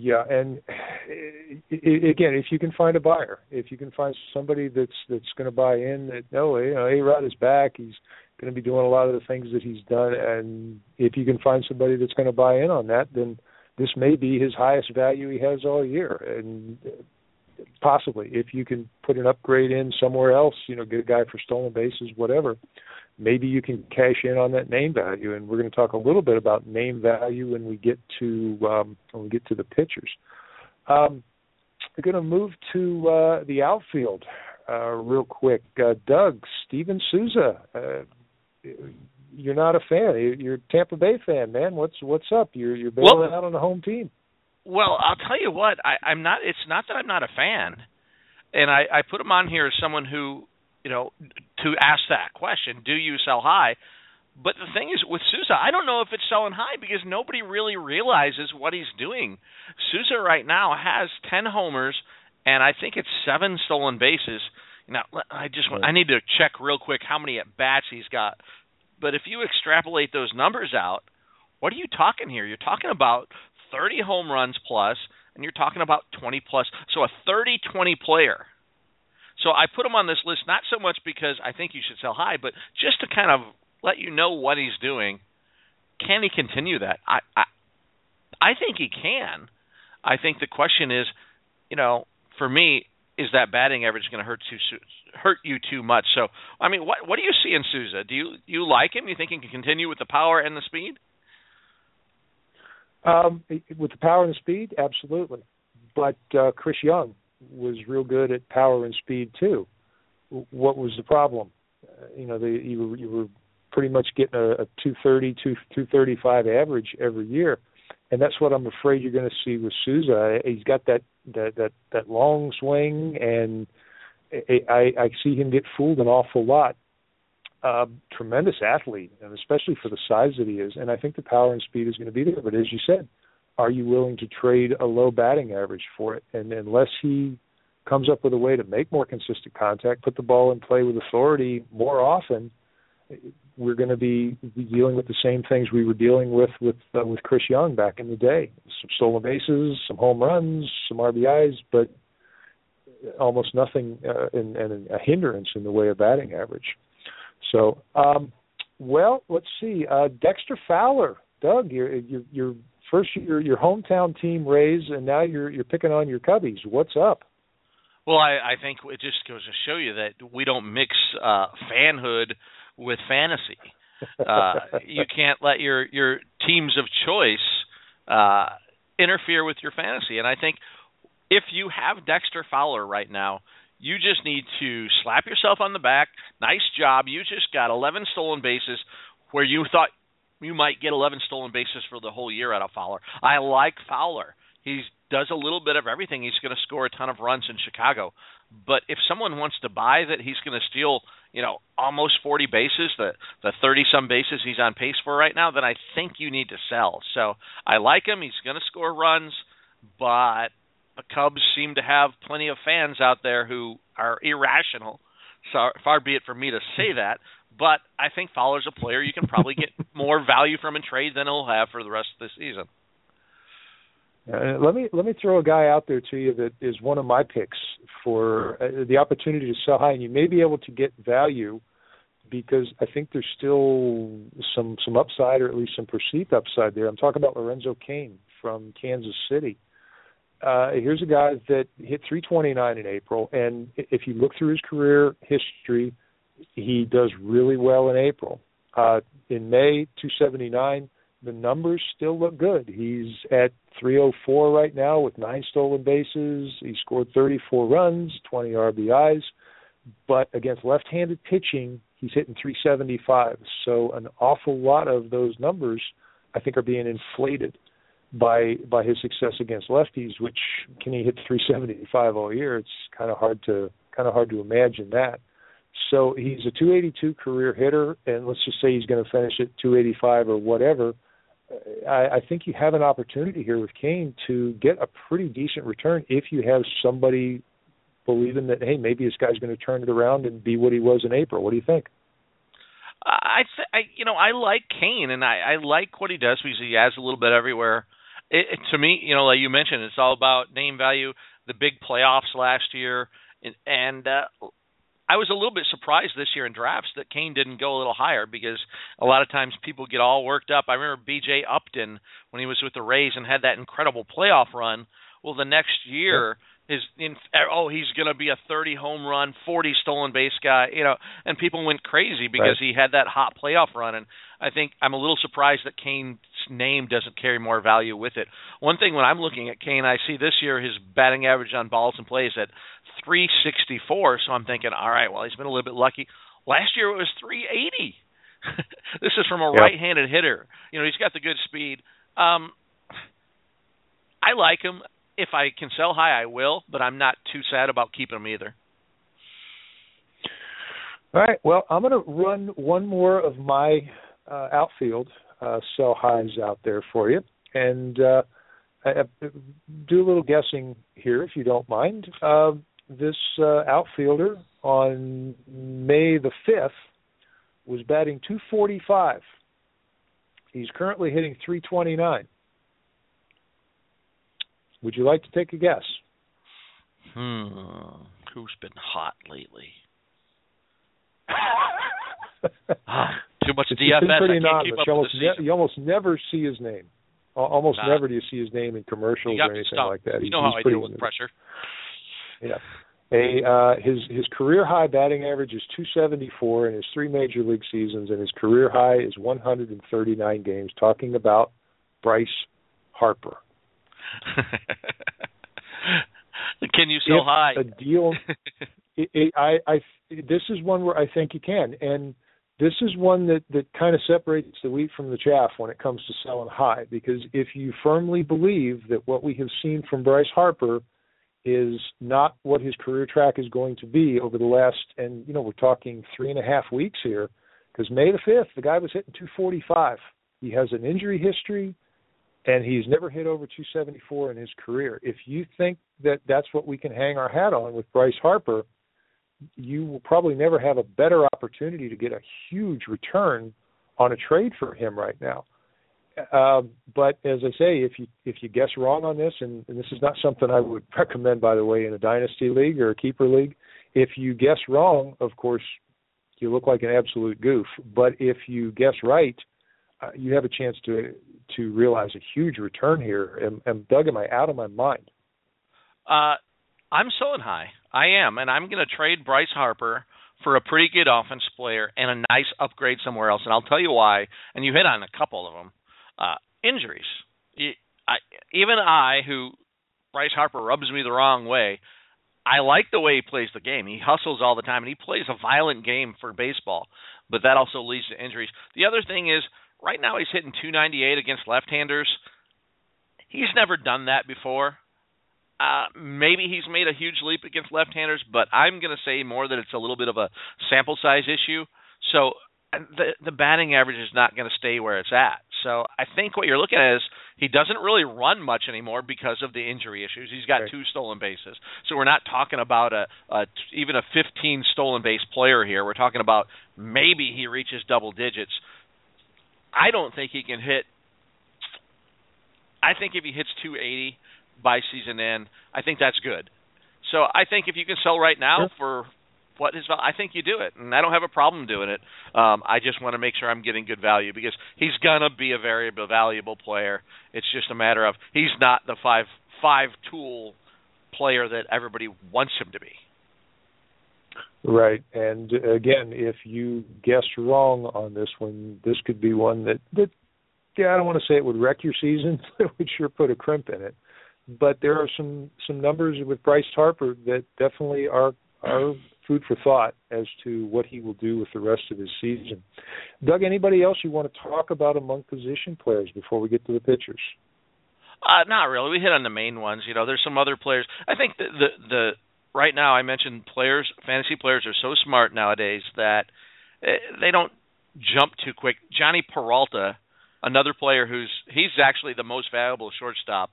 Yeah, and again, if you can find a buyer, if you can find somebody that's that's going to buy in, that no, you know, A Rod is back. He's going to be doing a lot of the things that he's done, and if you can find somebody that's going to buy in on that, then this may be his highest value he has all year, and possibly if you can put an upgrade in somewhere else, you know, get a guy for stolen bases, whatever maybe you can cash in on that name value. And we're going to talk a little bit about name value when we get to um, when we get to the pitchers. Um, we're going to move to uh, the outfield uh, real quick. Uh, Doug, Steven Souza. You're not a fan. You're a Tampa Bay fan, man. What's what's up? You're you're bailing well, out on the home team. Well, I'll tell you what. I, I'm not. It's not that I'm not a fan, and I, I put him on here as someone who you know, to ask that question, do you sell high? But the thing is, with Souza, I don't know if it's selling high because nobody really realizes what he's doing. Souza right now has ten homers and I think it's seven stolen bases. Now, I just want, I need to check real quick how many at bats he's got. But if you extrapolate those numbers out, what are you talking here? You're talking about 30 home runs plus, and you're talking about 20 plus. So a 30-20 player so I put him on this list not so much because I think you should sell high, but just to kind of let you know what he's doing. Can he continue that? I I, I think he can. I think the question is, you know, for me, is that batting average going to hurt too hurt you too much? So, I mean, what what do you see in Souza? Do you you like him? You think he can continue with the power and the speed? Um, with the power and the speed, absolutely. But uh, Chris Young was real good at power and speed too. What was the problem? Uh, you know, they, you were you were pretty much getting a, a 230, 2, 235 average every year, and that's what I'm afraid you're going to see with Souza. He's got that that that that long swing, and I I see him get fooled an awful lot. Uh, tremendous athlete, and especially for the size that he is. And I think the power and speed is going to be there. But as you said, are you willing to trade a low batting average for it? And unless he comes up with a way to make more consistent contact, put the ball in play with authority more often, we're going to be, dealing with the same things we were dealing with with uh, with Chris Young back in the day. Some stolen bases, some home runs, some RBIs, but almost nothing uh, and, a hindrance in the way of batting average. So, um, well, let's see. Uh, Dexter Fowler, Doug, you're, you're, you're first your your hometown team Rays, and now you're you're picking on your Cubbies. What's up? Well, I, I think it just goes to show you that we don't mix uh, fanhood with fantasy. Uh, you can't let your your teams of choice uh, interfere with your fantasy. And I think if you have Dexter Fowler right now, you just need to slap yourself on the back. Nice job. You just got 11 stolen bases where you thought you might get 11 stolen bases for the whole year out of Fowler. I like Fowler. He does a little bit of everything. He's going to score a ton of runs in Chicago. But if someone wants to buy that he's going to steal, you know, almost 40 bases, the the 30 some bases he's on pace for right now, then I think you need to sell. So I like him. He's going to score runs, but the Cubs seem to have plenty of fans out there who are irrational. So far be it from me to say that, but I think Fowler's a player you can probably get more value from in trade than he'll have for the rest of the season. Uh, let me let me throw a guy out there to you that is one of my picks for uh, the opportunity to sell high, and you may be able to get value because I think there's still some some upside, or at least some perceived upside there. I'm talking about Lorenzo Cain from Kansas City. Uh, here's a guy that hit 329 in April, and if you look through his career history, he does really well in April. Uh, in May, 279. The numbers still look good. He's at 304 right now with nine stolen bases. He scored 34 runs, 20 RBIs. But against left-handed pitching, he's hitting 375. So an awful lot of those numbers, I think, are being inflated by by his success against lefties. Which can he hit 375 all year? It's kind of hard to kind of hard to imagine that. So he's a 282 career hitter, and let's just say he's going to finish at 285 or whatever. I, I think you have an opportunity here with Cain to get a pretty decent return if you have somebody believing that hey maybe this guy's going to turn it around and be what he was in April. What do you think? I, th- I you know I like Cain and I, I like what he does because he has a little bit everywhere. It, it, to me, you know, like you mentioned, it's all about name value. The big playoffs last year, and, and uh, I was a little bit surprised this year in drafts that Cain didn't go a little higher because a lot of times people get all worked up. I remember B.J. Upton when he was with the Rays and had that incredible playoff run. Well, the next year. is in oh he's going to be a 30 home run, 40 stolen base guy, you know, and people went crazy because right. he had that hot playoff run and I think I'm a little surprised that Cain's name doesn't carry more value with it. One thing when I'm looking at Cain, I see this year his batting average on balls and plays at 364, so I'm thinking, all right, well he's been a little bit lucky. Last year it was 380. this is from a yep. right-handed hitter. You know, he's got the good speed. Um I like him if I can sell high, I will, but I'm not too sad about keeping him either. All right. Well, I'm going to run one more of my uh, outfield uh, sell highs out there for you, and uh, I, do a little guessing here, if you don't mind. Uh, this uh, outfielder on May the 5th was batting 245. He's currently hitting 329. Would you like to take a guess? Hmm. Who's been hot lately? ah, too much it's DFS. Pretty I can't keep up you, almost ne- you almost never see his name. Almost nah. never do you see his name in commercials or anything like that. You know he's how I pretty deal with pressure. Yeah. A uh, his his career high batting average is 274 in his three major league seasons, and his career high is 139 games. Talking about Bryce Harper. can you sell if high? A deal. it, it, I, I, this is one where I think you can, and this is one that that kind of separates the wheat from the chaff when it comes to selling high. Because if you firmly believe that what we have seen from Bryce Harper is not what his career track is going to be over the last, and you know we're talking three and a half weeks here, because May the fifth, the guy was hitting 245. He has an injury history and he's never hit over 274 in his career. If you think that that's what we can hang our hat on with Bryce Harper, you will probably never have a better opportunity to get a huge return on a trade for him right now. Um, but as I say, if you if you guess wrong on this, and, and this is not something I would recommend, by the way, in a dynasty league or a keeper league, if you guess wrong, of course, you look like an absolute goof. But if you guess right, uh, you have a chance to to realize a huge return here. And, and Doug, am I out of my mind? Uh, I'm selling high. I am, and I'm going to trade Bryce Harper for a pretty good offense player and a nice upgrade somewhere else. And I'll tell you why. And you hit on a couple of them. Uh, injuries. I, even I, who Bryce Harper rubs me the wrong way, I like the way he plays the game. He hustles all the time, and he plays a violent game for baseball. But that also leads to injuries. The other thing is Right now, he's hitting 298 against left-handers. He's never done that before. Uh, maybe he's made a huge leap against left-handers, but I'm going to say more that it's a little bit of a sample size issue. So the the batting average is not going to stay where it's at. So I think what you're looking at is he doesn't really run much anymore because of the injury issues. He's got right. two stolen bases. So we're not talking about a, a even a 15 stolen base player here. We're talking about maybe he reaches double digits. I don't think he can hit. I think if he hits 280 by season end, I think that's good. So I think if you can sell right now sure. for what is, I think you do it, and I don't have a problem doing it. Um, I just want to make sure I'm getting good value because he's gonna be a very valuable player. It's just a matter of he's not the five five tool player that everybody wants him to be. Right, and again, if you guess wrong on this one, this could be one that that yeah, I don't want to say it would wreck your season. it would sure put a crimp in it. But there are some some numbers with Bryce Harper that definitely are are food for thought as to what he will do with the rest of his season. Doug, anybody else you want to talk about among position players before we get to the pitchers? Uh, not really. We hit on the main ones. You know, there's some other players. I think the the, the right now I mentioned players, fantasy players are so smart nowadays that eh, they don't jump too quick. Jhonny Peralta another player who's he's actually the most valuable shortstop.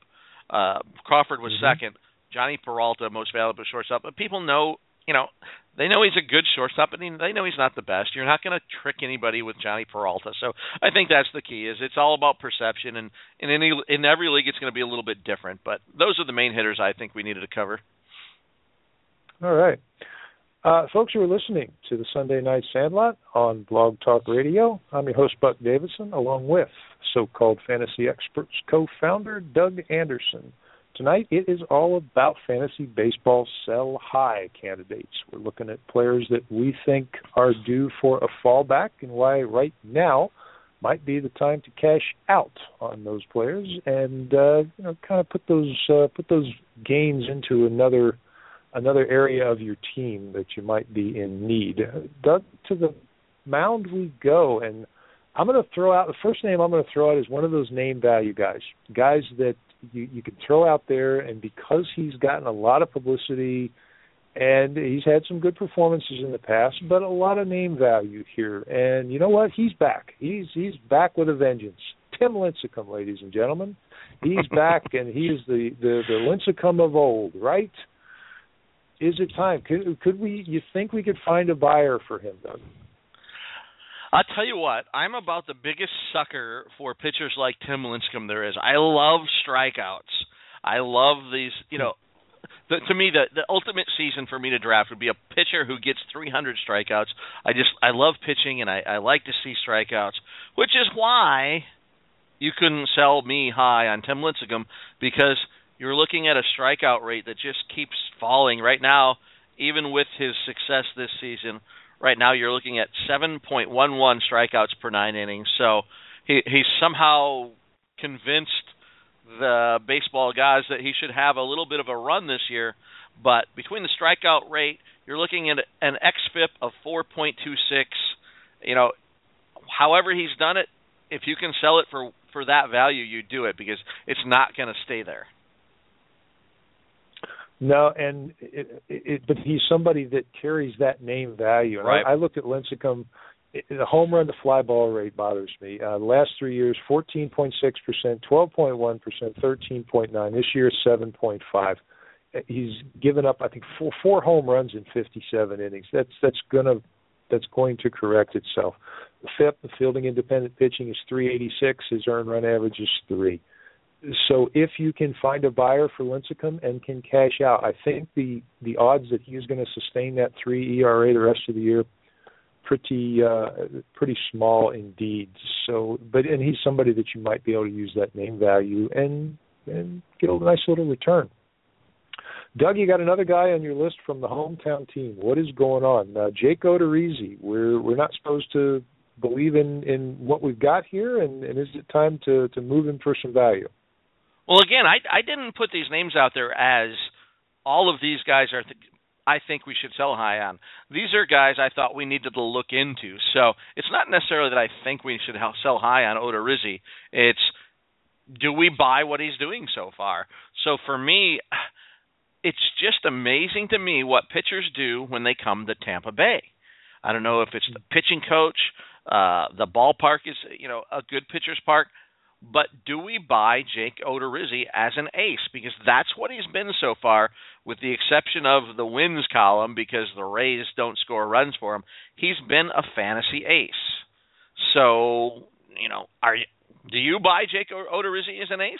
Uh, Crawford was mm-hmm. second. Jhonny Peralta most valuable shortstop. But people know, you know, they know he's a good shortstop, but they know he's not the best. You're not going to trick anybody with Jhonny Peralta. So I think that's the key. Is it's all about perception, and in any in every league it's going to be a little bit different. But those are the main hitters I think we needed to cover. All right. Uh, folks, you are listening to the Sunday Night Sandlot on Blog Talk Radio. I'm your host, Buck Davidson, along with so called fantasy experts co founder Doug Anderson. Tonight it is all about fantasy baseball sell high candidates. We're looking at players that we think are due for a fallback and why right now might be the time to cash out on those players and uh, you know kind of put those uh, put those gains into another another area of your team that you might be in need. Doug, to the mound we go, and I'm going to throw out the first name I'm going to throw out is one of those name value guys, guys that you you can throw out there, and because he's gotten a lot of publicity, and he's had some good performances in the past, but a lot of name value here. And you know what? He's back. He's he's back with a vengeance. Tim Lincecum, ladies and gentlemen, he's back, and he is the the the Lincecum of old, right? Is it time? Could could we? You think we could find a buyer for him, Doug? I'll tell you what, I'm about the biggest sucker for pitchers like Tim Lincecum there is. I love strikeouts. I love these, you know, the, to me the the ultimate season for me to draft would be a pitcher who gets 300 strikeouts. I just I love pitching and I I like to see strikeouts, which is why you couldn't sell me high on Tim Lincecum because you're looking at a strikeout rate that just keeps falling right now even with his success this season Right now, you're looking at 7.11 strikeouts per nine innings. So he he's somehow convinced the baseball guys that he should have a little bit of a run this year. But between the strikeout rate, you're looking at an xFIP of 4.26. You know, however he's done it, if you can sell it for for that value, you do it because it's not going to stay there. No, and it, it, but he's somebody that carries that name value. And right. I, I looked at Lincecum. The home run to fly ball rate bothers me. Uh, the last three years, 14.6 percent, 12.1 percent, 13.9. This year, 7.5. Uh, he's given up, I think, four, four home runs in 57 innings. That's that's gonna that's going to correct itself. The FIP, the fielding independent pitching, is 386. His earned run average is three so if you can find a buyer for Lincecum and can cash out, I think the the odds that he's going to sustain that three ERA the rest of the year pretty uh pretty small indeed. So but and he's somebody that you might be able to use that name value and and get a nice little return. Doug, you got another guy on your list from the hometown team. What is going on? Uh, Jake Odorizzi. We're we're not supposed to believe in in what we've got here, and, and is it time to to move him for some value? Well, again, I I didn't put these names out there as all of these guys are. Th- I think we should sell high on. These are guys I thought we needed to look into. So it's not necessarily that I think we should sell high on Odorizzi. It's do we buy what he's doing so far? So for me, it's just amazing to me what pitchers do when they come to Tampa Bay. I don't know if it's the pitching coach, uh, the ballpark is you know a good pitcher's park. But do we buy Jake Odorizzi as an ace? Because that's what he's been so far, with the exception of the wins column, because the Rays don't score runs for him. He's been a fantasy ace. So, you know, are you, do you buy Jake Odorizzi as an ace?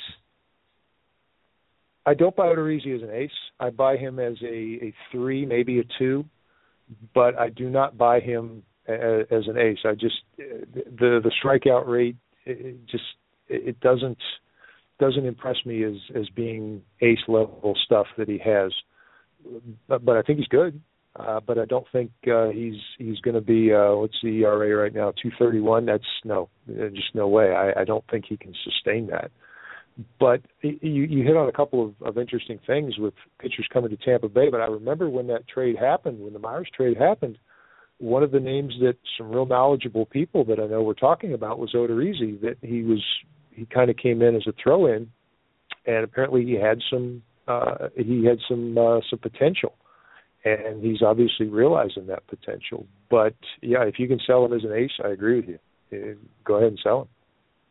I don't buy Odorizzi as an ace. I buy him as a, a three, maybe a two, but I do not buy him as, as an ace. I just the the strikeout rate just it doesn't doesn't impress me as as being ace level stuff that he has. But, but I think he's good. Uh, but I don't think uh, he's he's going to be uh, what's the ERA right now? Two thirty one. That's no, just no way. I, I don't think he can sustain that. But you you hit on a couple of, of interesting things with pitchers coming to Tampa Bay. But I remember when that trade happened, when the Myers trade happened, one of the names that some real knowledgeable people that I know were talking about was Odorizzi. That he was he kind of came in as a throw in, and apparently he had some uh, he had some uh, some potential, and he's obviously realizing that potential. But yeah, if you can sell him as an ace, I agree with you. Uh, go ahead and sell him.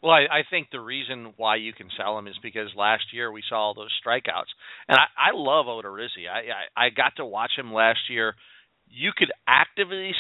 Well, I, I think the reason why you can sell him is because last year we saw all those strikeouts, and I, I love Odorizzi. I, I I got to watch him last year. You could actively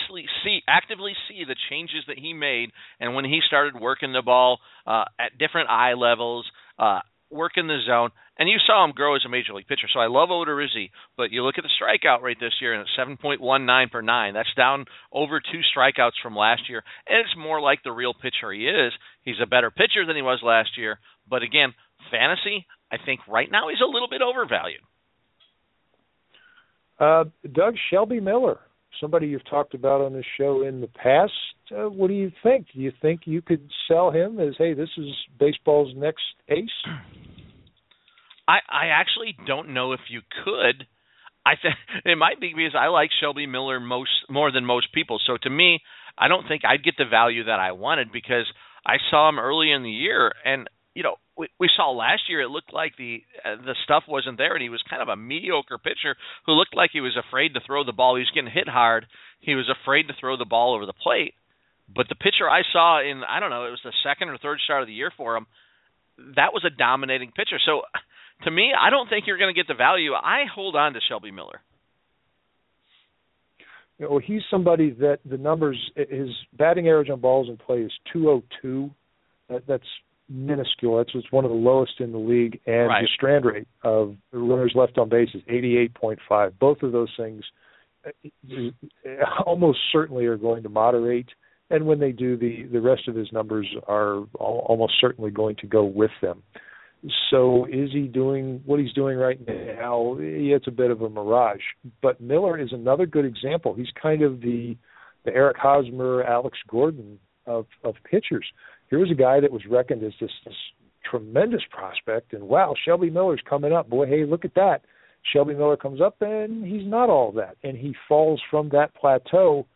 see actively see the changes that he made, and when he started working the ball uh, at different eye levels, uh, work in the zone, and you saw him grow as a major league pitcher. So I love Odorizzi, but you look at the strikeout rate this year, and it's 7.19 per nine. That's down over two strikeouts from last year, and it's more like the real pitcher he is. He's a better pitcher than he was last year, but again, fantasy, I think right now he's a little bit overvalued. Uh, Doug Shelby Miller, somebody you've talked about on this show in the past. Uh, what do you think? Do you think you could sell him as, hey, this is baseball's next ace? I I actually don't know if you could. I think it might be because I like Shelby Miller most more than most people. So to me, I don't think I'd get the value that I wanted because I saw him early in the year, and you know we, we saw last year it looked like the uh, the stuff wasn't there, and he was kind of a mediocre pitcher who looked like he was afraid to throw the ball. He was getting hit hard. He was afraid to throw the ball over the plate. But the pitcher I saw in I don't know it was the second or third start of the year for him. That was a dominating pitcher. So to me, I don't think you're going to get the value. I hold on to Shelby Miller. You know, he's somebody that the numbers, his batting average on balls in play is 202. That, that's minuscule. That's it's one of the lowest in the league, and right. the strand rate of runners left on base is 88.5. Both of those things uh, almost certainly are going to moderate, and when they do, the the rest of his numbers are almost certainly going to go with them. So is he doing what he's doing right now? Yeah, it's a bit of a mirage. But Miller is another good example. He's kind of the the Eric Hosmer, Alex Gordon of of pitchers. Here was a guy that was reckoned as this, this tremendous prospect, and wow, Shelby Miller's coming up. Boy, hey, look at that. Shelby Miller comes up, and he's not all that, and he falls from that plateau.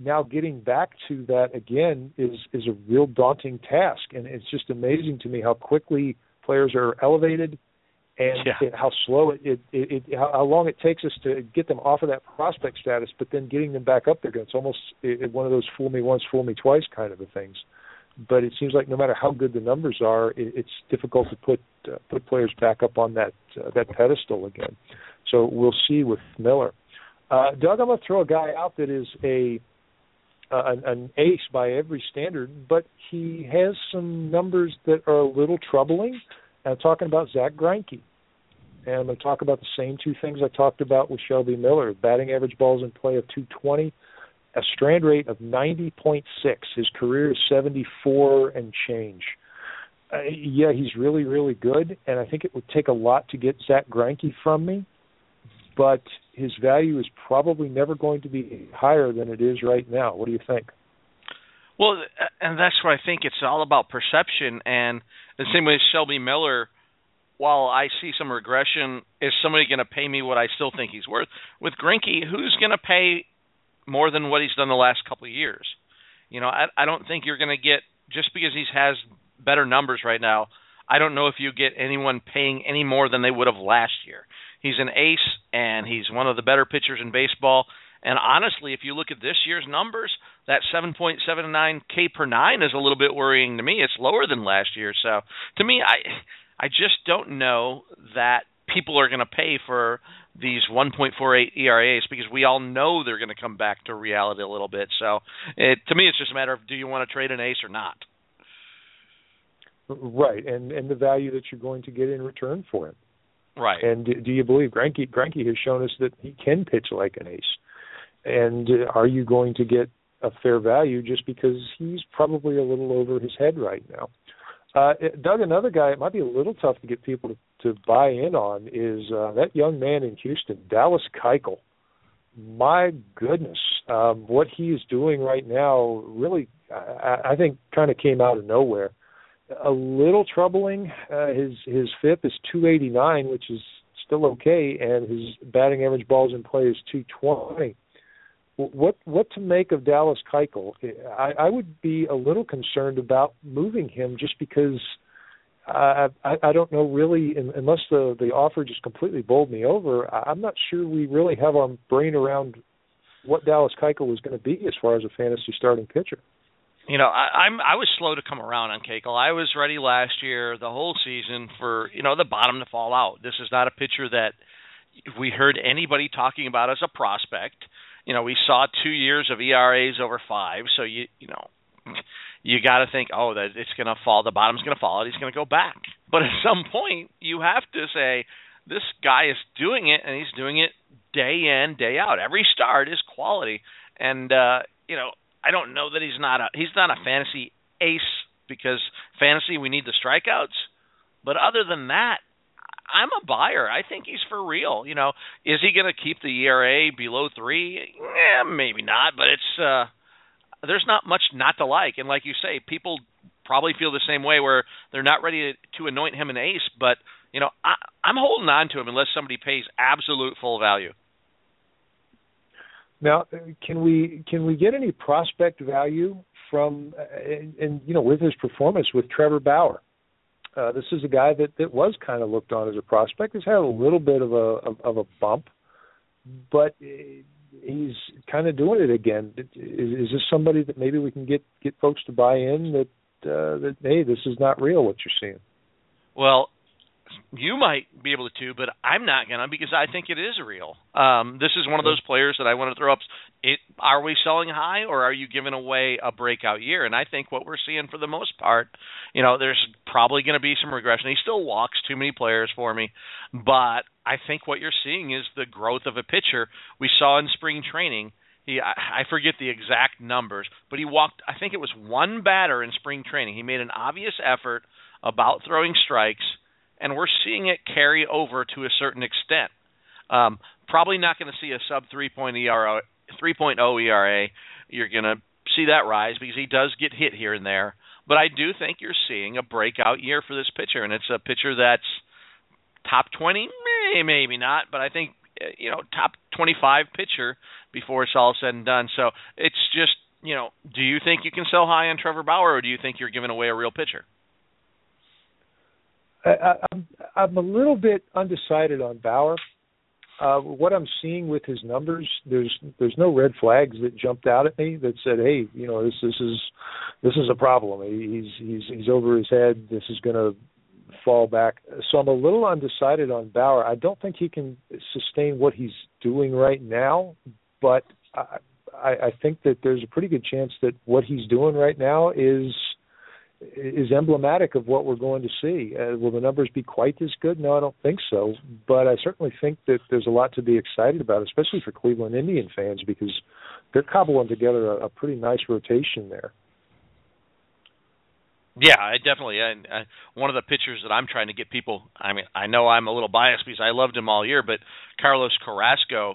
Now getting back to that again is is a real daunting task, and it's just amazing to me how quickly players are elevated and yeah. how slow it, it, it, it how, how long it takes us to get them off of that prospect status, but then getting them back up there again. It's almost it, one of those fool me once, fool me twice kind of a things. But it seems like no matter how good the numbers are, it, it's difficult to put uh, put players back up on that uh, that pedestal again. So we'll see with Miller. Uh, Doug, I'm going to throw a guy out that is a uh, an, an ace by every standard, but he has some numbers that are a little troubling. I'm talking about Zack Greinke. And I'm going to talk about the same two things I talked about with Shelby Miller. Batting average balls in play of 220, a strand rate of 90.6. His career is 74 and change. Uh, yeah, he's really, really good, and I think it would take a lot to get Zack Greinke from me but his value is probably never going to be higher than it is right now. What do you think? Well, and that's where I think it's all about perception. And the same way as Shelby Miller, while I see some regression, is somebody going to pay me what I still think he's worth? With Greinke, who's going to pay more than what he's done the last couple of years? You know, I, I don't think you're going to get just because he has better numbers right now. I don't know if you get anyone paying any more than they would have last year. He's an ace, and he's one of the better pitchers in baseball. And honestly, if you look at this year's numbers, that 7.79 K per nine is a little bit worrying to me. It's lower than last year. So to me, I I just don't know that people are going to pay for these 1.48 ERAs because we all know they're going to come back to reality a little bit. So it, to me, it's just a matter of do you want to trade an ace or not. Right, and and the value that you're going to get in return for him. Right. And do, do you believe Greinke? Greinke has shown us that he can pitch like an ace. And are you going to get a fair value just because he's probably a little over his head right now? Uh, Doug, another guy it might be a little tough to get people to, to buy in on is uh, that young man in Houston, Dallas Keuchel. My goodness, um, what he is doing right now really, I, I think, kind of came out of nowhere a little troubling. Uh, his his FIP is 289, which is still okay, and his batting average balls in play is 220. What what to make of Dallas Keuchel? I, I would be a little concerned about moving him just because I I, I don't know really unless the the offer just completely bowled me over. I'm not sure we really have our brain around what Dallas Keuchel is going to be as far as a fantasy starting pitcher. you know, I, I'm I was slow to come around on Keuchel. I was ready last year, the whole season, for you know the bottom to fall out. This is not a pitcher that we heard anybody talking about as a prospect. You know, we saw two years of ERAs over five, so you you know you got to think, oh, that it's going to fall. The bottom's going to fall, and he's going to go back. But at some point, you have to say, this guy is doing it, and he's doing it day in, day out. Every start is quality, and uh, you know, I don't know that he's not a he's not a fantasy ace because fantasy we need the strikeouts. But other than that, I'm a buyer. I think he's for real. You know, is he going to keep the ERA below three? Yeah, maybe not. But it's uh, there's not much not to like. And like you say, people probably feel the same way where they're not ready to, to anoint him an ace. But you know, I, I'm holding on to him unless somebody pays absolute full value. Now, can we can we get any prospect value from and, and you know with his performance with Trevor Bauer? Uh, this is a guy that that was kind of looked on as a prospect. He's had a little bit of a of, of a bump, but he's kind of doing it again. Is, is this somebody that maybe we can get get folks to buy in that uh, that hey, this is not real what you're seeing? Well, you might be able to, but I'm not gonna because I think it is real. Um, this is one of those players that I want to throw up. It, are we selling high or are you giving away a breakout year? And I think what we're seeing for the most part, you know, there's probably going to be some regression. He still walks too many players for me, but I think what you're seeing is the growth of a pitcher we saw in spring training. He, I forget the exact numbers, but he walked. I think it was one batter in spring training. He made an obvious effort about throwing strikes and we're seeing it carry over to a certain extent. Um, probably not going to see a sub 3.0 ERA, 3.0 ERA. You're going to see that rise because he does get hit here and there. But I do think you're seeing a breakout year for this pitcher, and it's a pitcher that's top 20, maybe not, but I think uh, you know top 25 pitcher before it's all said and done. So it's just you know, do you think you can sell high on Trevor Bauer, or do you think you're giving away a real pitcher? I, I'm I'm a little bit undecided on Bauer. Uh, what I'm seeing with his numbers, there's there's no red flags that jumped out at me that said, hey, you know, this this is this is a problem. He's he's he's over his head. This is going to fall back. So I'm a little undecided on Bauer. I don't think he can sustain what he's doing right now, but I I, I think that there's a pretty good chance that what he's doing right now is is emblematic of what we're going to see. Uh, will the numbers be quite as good? No, I don't think so. But I certainly think that there's a lot to be excited about, especially for Cleveland Indian fans, because they're cobbling together a, a pretty nice rotation there. Yeah, I definitely. Uh, one of the pitchers that I'm trying to get people. I mean, I know I'm a little biased because I loved him all year, but Carlos Carrasco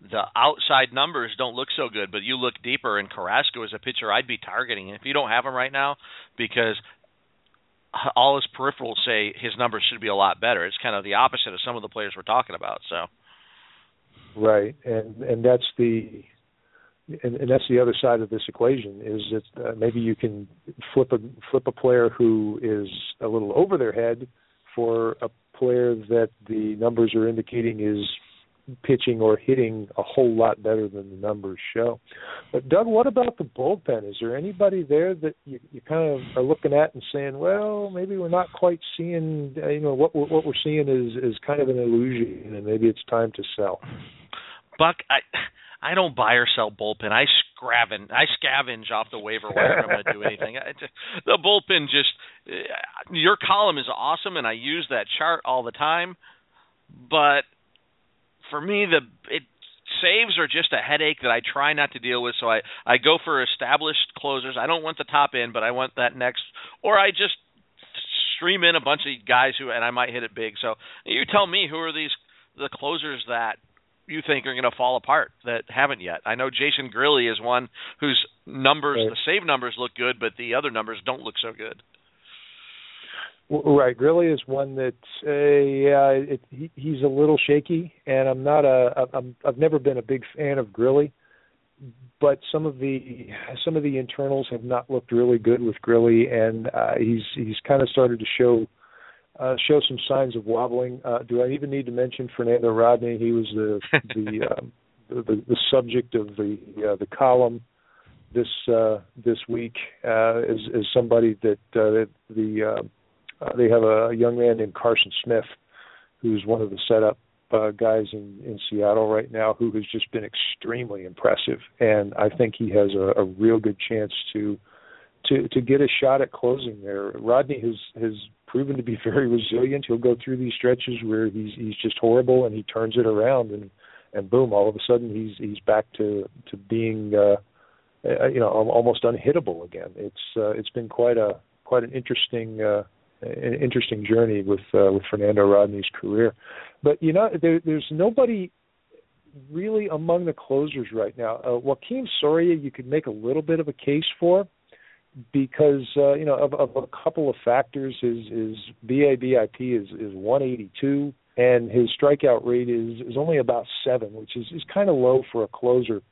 the outside numbers don't look so good, but you look deeper, and Carrasco is a pitcher I'd be targeting. If you don't have him right now, because all his peripherals say his numbers should be a lot better. It's kind of the opposite of some of the players we're talking about. So, right, and and that's the and, and that's the other side of this equation is that uh, maybe you can flip a flip a player who is a little over their head for a player that the numbers are indicating is pitching or hitting a whole lot better than the numbers show. But Doug, what about the bullpen? Is there anybody there that you, you kind of are looking at and saying, well, maybe we're not quite seeing, uh, you know, what we're, what we're seeing is is kind of an illusion, and maybe it's time to sell. Buck, I. I don't buy or sell bullpen. I scavenge. I scavenge off the waiver wire. I'm going to do anything. I the bullpen just. Uh, your column is awesome, and I use that chart all the time. But for me, the it saves are just a headache that I try not to deal with. So I I go for established closers. I don't want the top end, but I want that next, or I just stream in a bunch of guys who and I might hit it big. So you tell me who are these the closers that you think are going to fall apart that haven't yet. I know Jason Grilli is one whose numbers, the save numbers look good, but the other numbers don't look so good. Right, Grilli is one that uh, yeah, it, he, he's a little shaky, and I'm not a I'm, I've never been a big fan of Grilli, but some of the some of the internals have not looked really good with Grilli, and uh, he's he's kind of started to show uh, show some signs of wobbling. Uh, do I even need to mention Fernando Rodney? He was the the, um, the the subject of the uh, the column this uh, this week uh, as, as somebody that uh, the uh, uh, they have a young man named Carson Smith, who's one of the setup uh, guys in in Seattle right now, who has just been extremely impressive, and I think he has a, a real good chance to to to get a shot at closing there. Rodney has has proven to be very resilient. He'll go through these stretches where he's he's just horrible and he turns it around and and boom, all of a sudden he's he's back to to being uh, uh you know almost unhittable again. It's uh, it's been quite a quite an interesting uh, an interesting journey with uh, with Fernando Rodney's career. But you know there, there's nobody really among the closers right now. Uh, Joakim Soria, you could make a little bit of a case for because uh, you know of, of a couple of factors. His his BABIP is is 182, and his strikeout rate is is only about seven, which is is kind of low for a closer.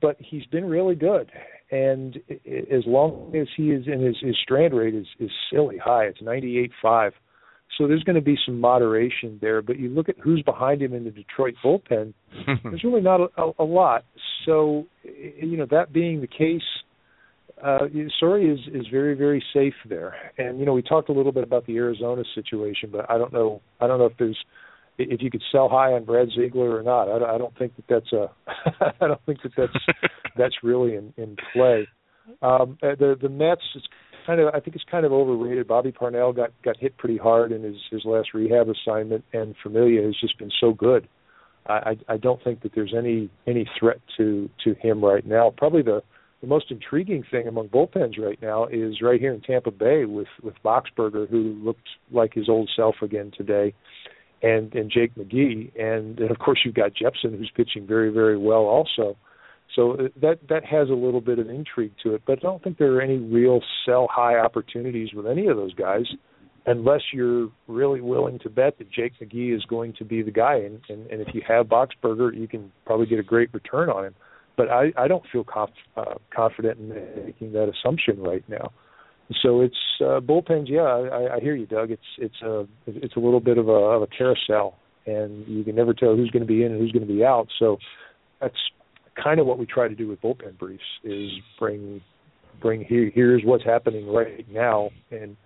But he's been really good, and as long as he is in his his strand rate is is silly high. It's ninety eight five. So there's going to be some moderation there, but you look at who's behind him in the Detroit bullpen. there's really not a, a, a lot. So, you know, that being the case, uh, Soria is is very very safe there. And you know, we talked a little bit about the Arizona situation, but I don't know I don't know if there's if you could sell high on Brad Ziegler or not. I, I don't think that that's a I don't think that that's that's really in in play. Um, uh, the the Mets is kind of I think it's kind of overrated. Bobby Parnell got got hit pretty hard in his his last rehab assignment, and Familia has just been so good. I I don't think that there's any any threat to to him right now. Probably the the most intriguing thing among bullpens right now is right here in Tampa Bay with with Boxberger, who looked like his old self again today, and and Jake McGee, and, of course you've got Jepsen, who's pitching very very well also. So uh, that that has a little bit of intrigue to it, but I don't think there are any real sell high opportunities with any of those guys, unless you're really willing to bet that Jake McGee is going to be the guy, and and, and if you have Boxberger, you can probably get a great return on him but I, I don't feel conf, uh, confident in making that assumption right now. So it's uh, bullpens. Yeah, I, I hear you, Doug. It's it's a it's a little bit of a, of a carousel, and you can never tell who's going to be in and who's going to be out. So that's kind of what we try to do with bullpen briefs is bring bring here here's what's happening right now and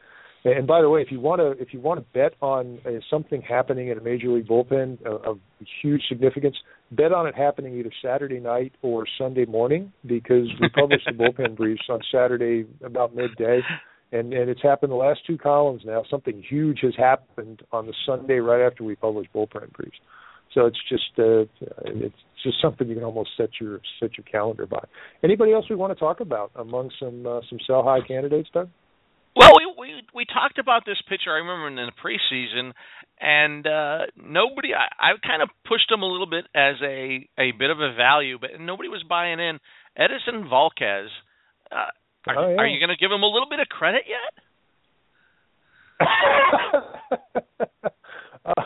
and by the way, if you want to if you want to bet on uh, something happening in a major league bullpen of, of huge significance, bet on it happening either Saturday night or Sunday morning because we publish the bullpen briefs on Saturday about midday, and and it's happened the last two columns now. Something huge has happened on the Sunday right after we publish bullpen briefs. So it's just uh, it's just something you can almost set your set your calendar by. Anybody else we want to talk about among some uh, some sell high candidates, Doug? Well, we we we talked about this pitcher. I remember in the preseason, and uh nobody. I, I kind of pushed him a little bit as a a bit of a value, but nobody was buying in. Edinson Volquez. Uh, are, oh, yeah. are you going to give him a little bit of credit yet? uh,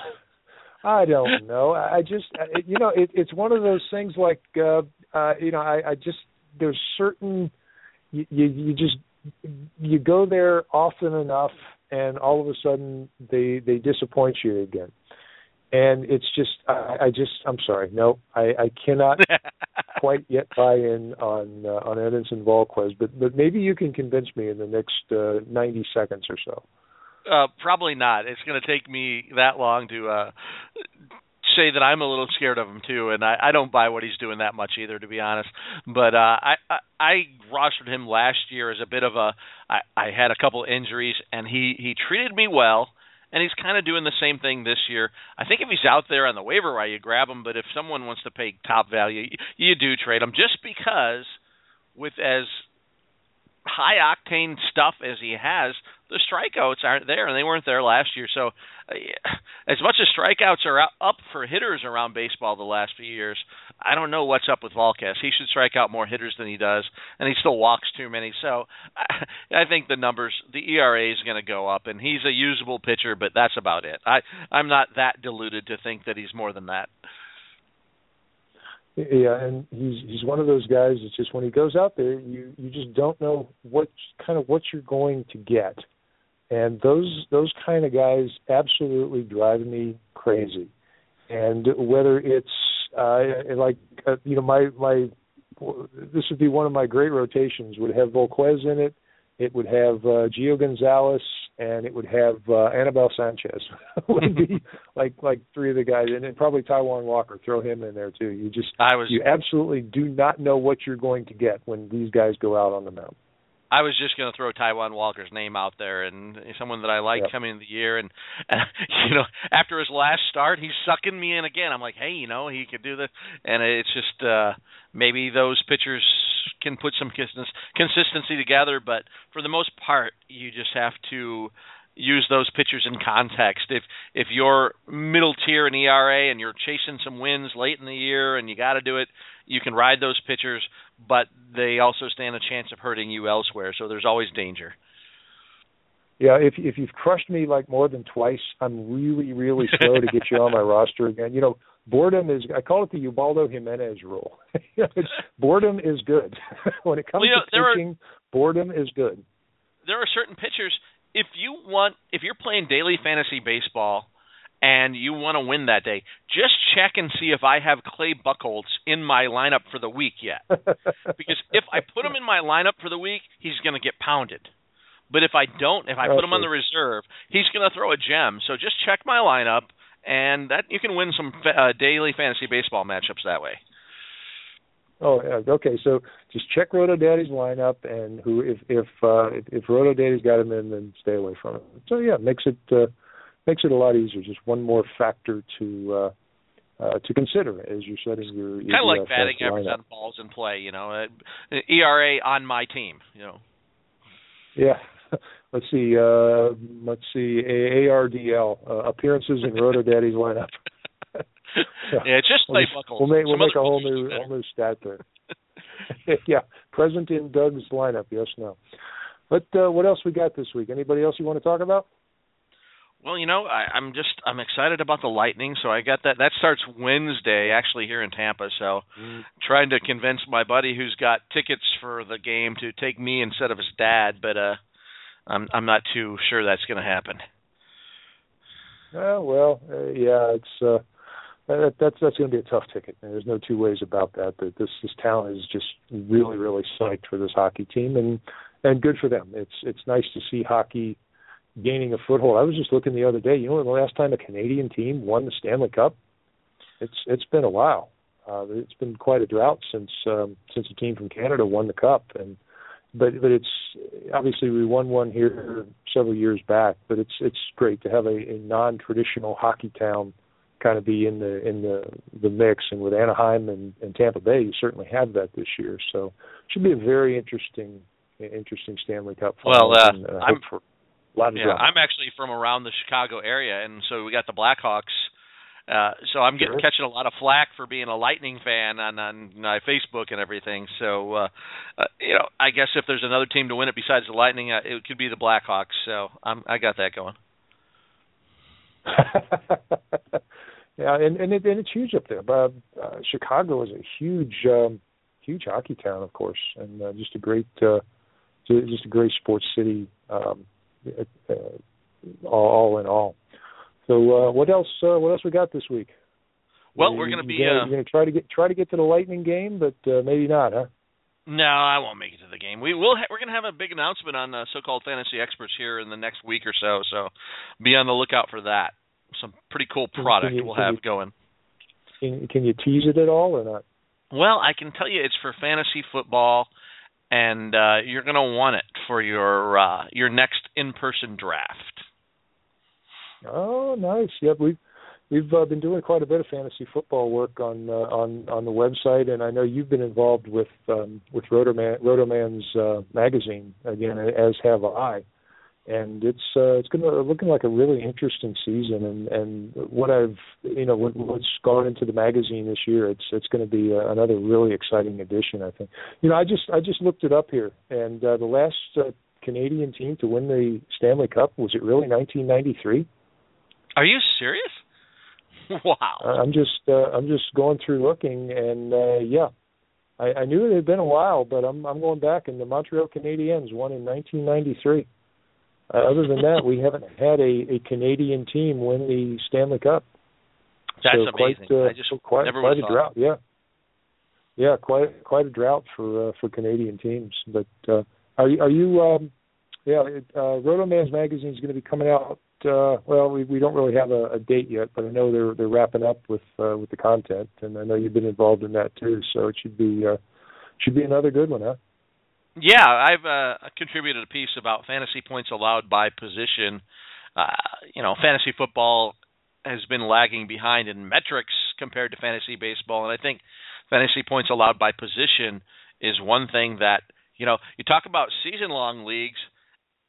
I don't know. I just, you know, it, it's one of those things like, uh, uh, you know, I, I just there's certain you, you you just you go there often enough and all of a sudden they they disappoint you again. And it's just i, I just i'm sorry. No i i cannot quite yet buy in on uh, on edinson volquez but but maybe you can convince me in the next uh, 90 seconds or so. Uh probably not. It's going to take me that long to uh say that I'm a little scared of him too, and I, I don't buy what he's doing that much either, to be honest. But uh, I, I I rostered him last year as a bit of a. I, I had a couple injuries, and he he treated me well, and he's kind of doing the same thing this year. I think if he's out there on the waiver wire, you grab him. But if someone wants to pay top value, you, do trade him just because with as high octane stuff as he has, the strikeouts aren't there, and they weren't there last year. So, as much as strikeouts are up for hitters around baseball the last few years, I don't know what's up with Volquez. He should strike out more hitters than he does, and he still walks too many. So, I, I think the numbers, the ERA is going to go up, and he's a usable pitcher, but that's about it. I I'm not that deluded to think that he's more than that. Yeah, and he's he's one of those guys. It's just when he goes out there, you you just don't know what kind of what you're going to get, and those those kind of guys absolutely drive me crazy. And whether it's uh, like uh, you know my my this would be one of my great rotations. Would have Volquez in it. It would have uh, Gio Gonzalez, and it would have uh, Anibal Sanchez. would be like like three of the guys, and then probably Taijuan Walker. Throw him in there too. You just I was you absolutely do not know what you're going to get when these guys go out on the mound. I was just going to throw Taijuan Walker's name out there, and someone that I like Yep. coming into the year, and, and you know, after his last start, he's sucking me in again. I'm like, hey, you know, he could do this, and it's just uh maybe those pitchers can put some consist- consistency together, but for the most part, you just have to use those pitchers in context. If if you're middle tier in ERA and you're chasing some wins late in the year and you got to do it, you can ride those pitchers, but they also stand a chance of hurting you elsewhere. So there's always danger. Yeah, if if you've crushed me like more than twice, I'm really really slow to get you on my roster again. You know, boredom is I call it the Ubaldo Jimenez rule. You know, it's, boredom is good when it comes Well, you know, to there are- pitching. boredom is good. there are certain pitchers if you want if you're playing daily fantasy baseball and you want to win that day, just check and see if I have Clay Buchholz in my lineup for the week yet. Because if I put him in my lineup for the week, he's going to get pounded. But if I don't, if I put him on the reserve, he's going to throw a gem. So just check my lineup, and that you can win some uh, daily fantasy baseball matchups that way. Oh, yeah. Okay, so just check Roto Daddy's lineup, and who if if uh, if, if Roto Daddy's got him in, then stay away from it. So yeah, makes it uh, makes it a lot easier. Just one more factor to uh, uh, to consider as you're setting your, your Kind of like batting average on balls in play, you know, uh, ERA on my team, you know. Yeah. Let's see. Uh, let's see. A- ARDL uh, appearances in Roto Daddy's lineup. Yeah, it's just We'll, Clay just- we'll make we'll make a whole new better. whole new stat there. yeah, present in Doug's lineup. Yes, no. But uh, what else we got this week? Anybody else you want to talk about? Well, you know, I, I'm just I'm excited about the Lightning, so I got that. That starts Wednesday, actually here in Tampa. So, trying to convince my buddy who's got tickets for the game to take me instead of his dad, but uh, I'm I'm not too sure that's going to happen. Uh, well, uh, yeah, it's uh, that, that's that's going to be a tough ticket. And there's no two ways about that. That this this town is just really really psyched for this hockey team, and and good for them. It's it's nice to see hockey gaining a foothold. I was just looking the other day. You know, the last time a Canadian team won the Stanley Cup? It's it's been a while. Uh, it's been quite a drought since um, since a team from Canada won the cup, and but but it's obviously we won one here several years back. But it's it's great to have a, a non-traditional hockey town kind of be in the in the the mix. And with Anaheim and, and Tampa Bay, you certainly have that this year. So it should be a very interesting interesting Stanley Cup. Well, final, uh, and, uh, I'm- for a lot of Yeah, drama. I'm actually from around the Chicago area, and so we got the Blackhawks. Uh, so I'm getting Sure. catching a lot of flack for being a Lightning fan on on uh, Facebook and everything. So uh, uh, you know, I guess if there's another team to win it besides the Lightning, uh, it could be the Blackhawks. So I'm I got that going. yeah, and and, it, and it's huge up there. But uh, Chicago is a huge, um, huge hockey town, of course, and uh, just a great, uh, just a great sports city, um, uh, all, all in all. So, uh, what else? Uh, what else we got this week? Well, You- we're gonna be, Gonna, uh, you're gonna try to get try to get to the Lightning game, but uh, maybe not, huh? No, I won't make it to the game. We will. Ha- we're going to have a big announcement on uh, so-called fantasy experts here in the next week or so. So be on the lookout for that. Some pretty cool product you- we'll have you- going. Can, can you tease it at all or not? Well, I can tell you it's for fantasy football, and uh, you're going to want it for your uh, your next in-person draft. Oh, nice. Yep, we've we've uh, been doing quite a bit of fantasy football work on uh, on on the website, and I know you've been involved with um, with Rotoman Rotoman's uh, magazine again, as have I. And it's uh, it's going to looking like a really interesting season, and and what I've you know what, what's gone into the magazine this year, it's it's going to be uh, another really exciting addition. I think. You know, I just I just looked it up here, and uh, the last uh, Canadian team to win the Stanley Cup was it really 1993? Are you serious? Wow. I'm just uh, I'm just going through looking, and uh, yeah, I, I knew it had been a while, but I'm I'm going back, and the Montreal Canadiens won in 1993. Uh, other than that, we haven't had a, a Canadian team win the Stanley Cup. That's so amazing. Quite, uh, I just quite, quite a drought. Yeah. yeah, quite quite a drought for uh, for Canadian teams. But uh, are you are you um, yeah, uh, Rotoman's magazine is going to be coming out. Uh, well, we we don't really have a, a date yet, but I know they're they're wrapping up with uh, with the content, and I know you've been involved in that too. So it should be uh, should be another good one, huh? Yeah, I've uh, contributed a piece about fantasy points allowed by position. Uh, you know, fantasy football has been lagging behind in metrics compared to fantasy baseball, and I think fantasy points allowed by position is one thing that you know you talk about season long leagues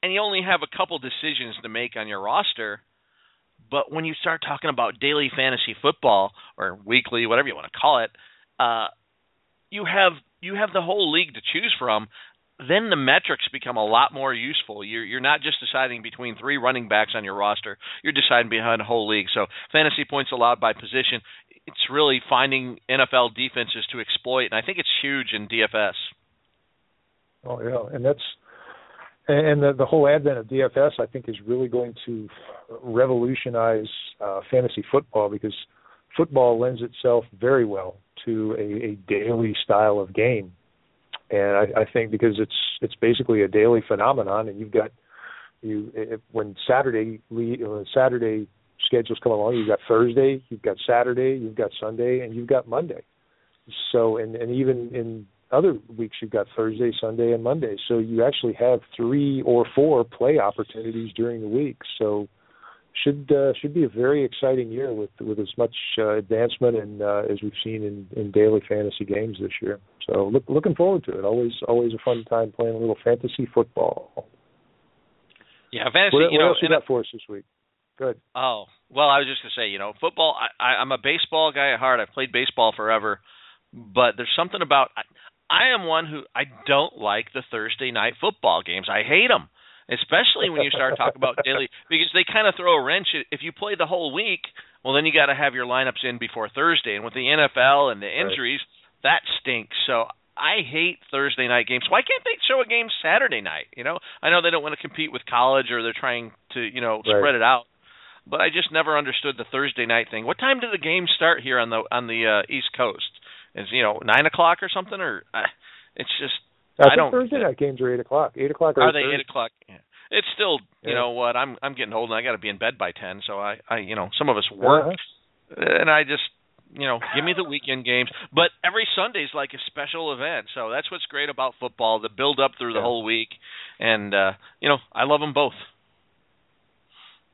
and you only have a couple decisions to make on your roster but when you start talking about daily fantasy football or weekly whatever you want to call it uh you have you have the whole league to choose from then the metrics become a lot more useful. You're you're not just deciding between three running backs on your roster. You're deciding behind a whole league. So fantasy points allowed by position it's really finding NFL defenses to exploit, and I think it's huge in DFS. Oh yeah, and that's and the, the whole advent of DFS, I think, is really going to revolutionize uh, fantasy football because football lends itself very well to a, a daily style of game, and I, I think because it's it's basically a daily phenomenon, and you've got you if, when Saturday when Saturday schedules come along. You've got Thursday, you've got Saturday, you've got Sunday, and you've got Monday. So, and and even in other weeks, you've got Thursday, Sunday, and Monday. So you actually have three or four play opportunities during the week. So should uh, should be a very exciting year with with as much uh, advancement and uh, as we've seen in, in daily fantasy games this year. So look, looking forward to it. Always always a fun time playing a little fantasy football. Yeah, fantasy. What, you what know, else you got for us this week? Good. Oh well, I was just gonna say, you know, football. I, I, I'm a baseball guy at heart. I've played baseball forever, but there's something about. I, I am one who I don't like the Thursday night football games. I hate them, especially when you start talking about daily because they kind of throw a wrench. If you play the whole week, well, then you got to have your lineups in before Thursday, and with the NFL and the injuries, right. that stinks. So I hate Thursday night games. Why can't they show a game Saturday night? You know, I know they don't want to compete with college or they're trying to, you know, right. spread it out but I just never understood the Thursday night thing. What time do the games start here on the on the uh, East Coast? Is you know nine o'clock or something, or uh, it's just I, I don't. Thursday night games are eight o'clock. Eight o'clock. Are they Thursday. eight o'clock? Yeah. It's still, you yeah. know what? I'm I'm getting old and I got to be in bed by ten. So I I you know some of us work, uh-huh. and I just you know give me the weekend games. But every Sunday's like a special event. So that's what's great about football. The build up through the yeah. whole week, and uh, you know I love them both.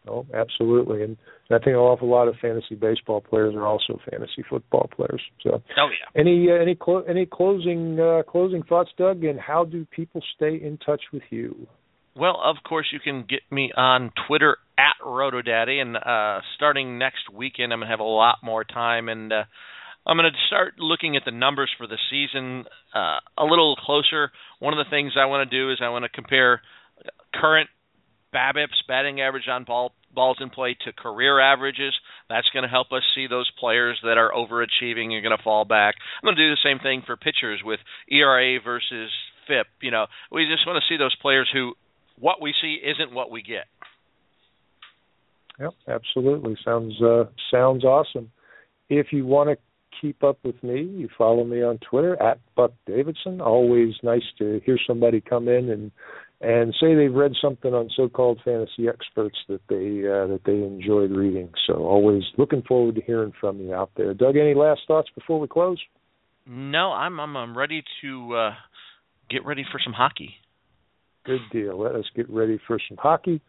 Oh, absolutely, and I think an awful lot of fantasy baseball players are also fantasy football players. So, oh yeah. Any uh, any clo- any closing uh, closing thoughts, Doug? And how do people stay in touch with you? Well, of course, you can get me on Twitter at RotoDaddy, and uh, starting next weekend, I'm gonna have a lot more time, and uh, I'm gonna start looking at the numbers for the season uh, a little closer. One of the things I want to do is I want to compare current BABIP's batting average on ball balls in play to career averages. That's going to help us see those players that are overachieving are going to fall back. I'm going to do the same thing for pitchers with ERA versus FIP. You know, we just want to see those players who what we see isn't what we get. Yep, absolutely. Sounds uh, sounds awesome. If you want to keep up with me, you follow me on Twitter at Buck Davidson. Always nice to hear somebody come in and and say they've read something on so-called fantasy experts that they uh, that they enjoyed reading. So always looking forward to hearing from you out there. Doug, any last thoughts before we close? No, I'm I'm, I'm ready to uh, get ready for some hockey. Good deal. Let us get ready for some hockey.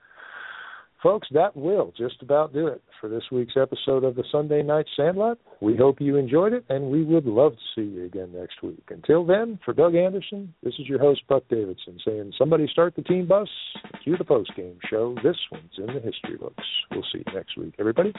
Folks, that will just about do it for this week's episode of the Sunday Night Sandlot. We hope you enjoyed it, and we would love to see you again next week. Until then, for Doug Anderson, this is your host, Buck Davidson, saying, Somebody start the team bus, cue the post game show. This one's in the history books. We'll see you next week, everybody.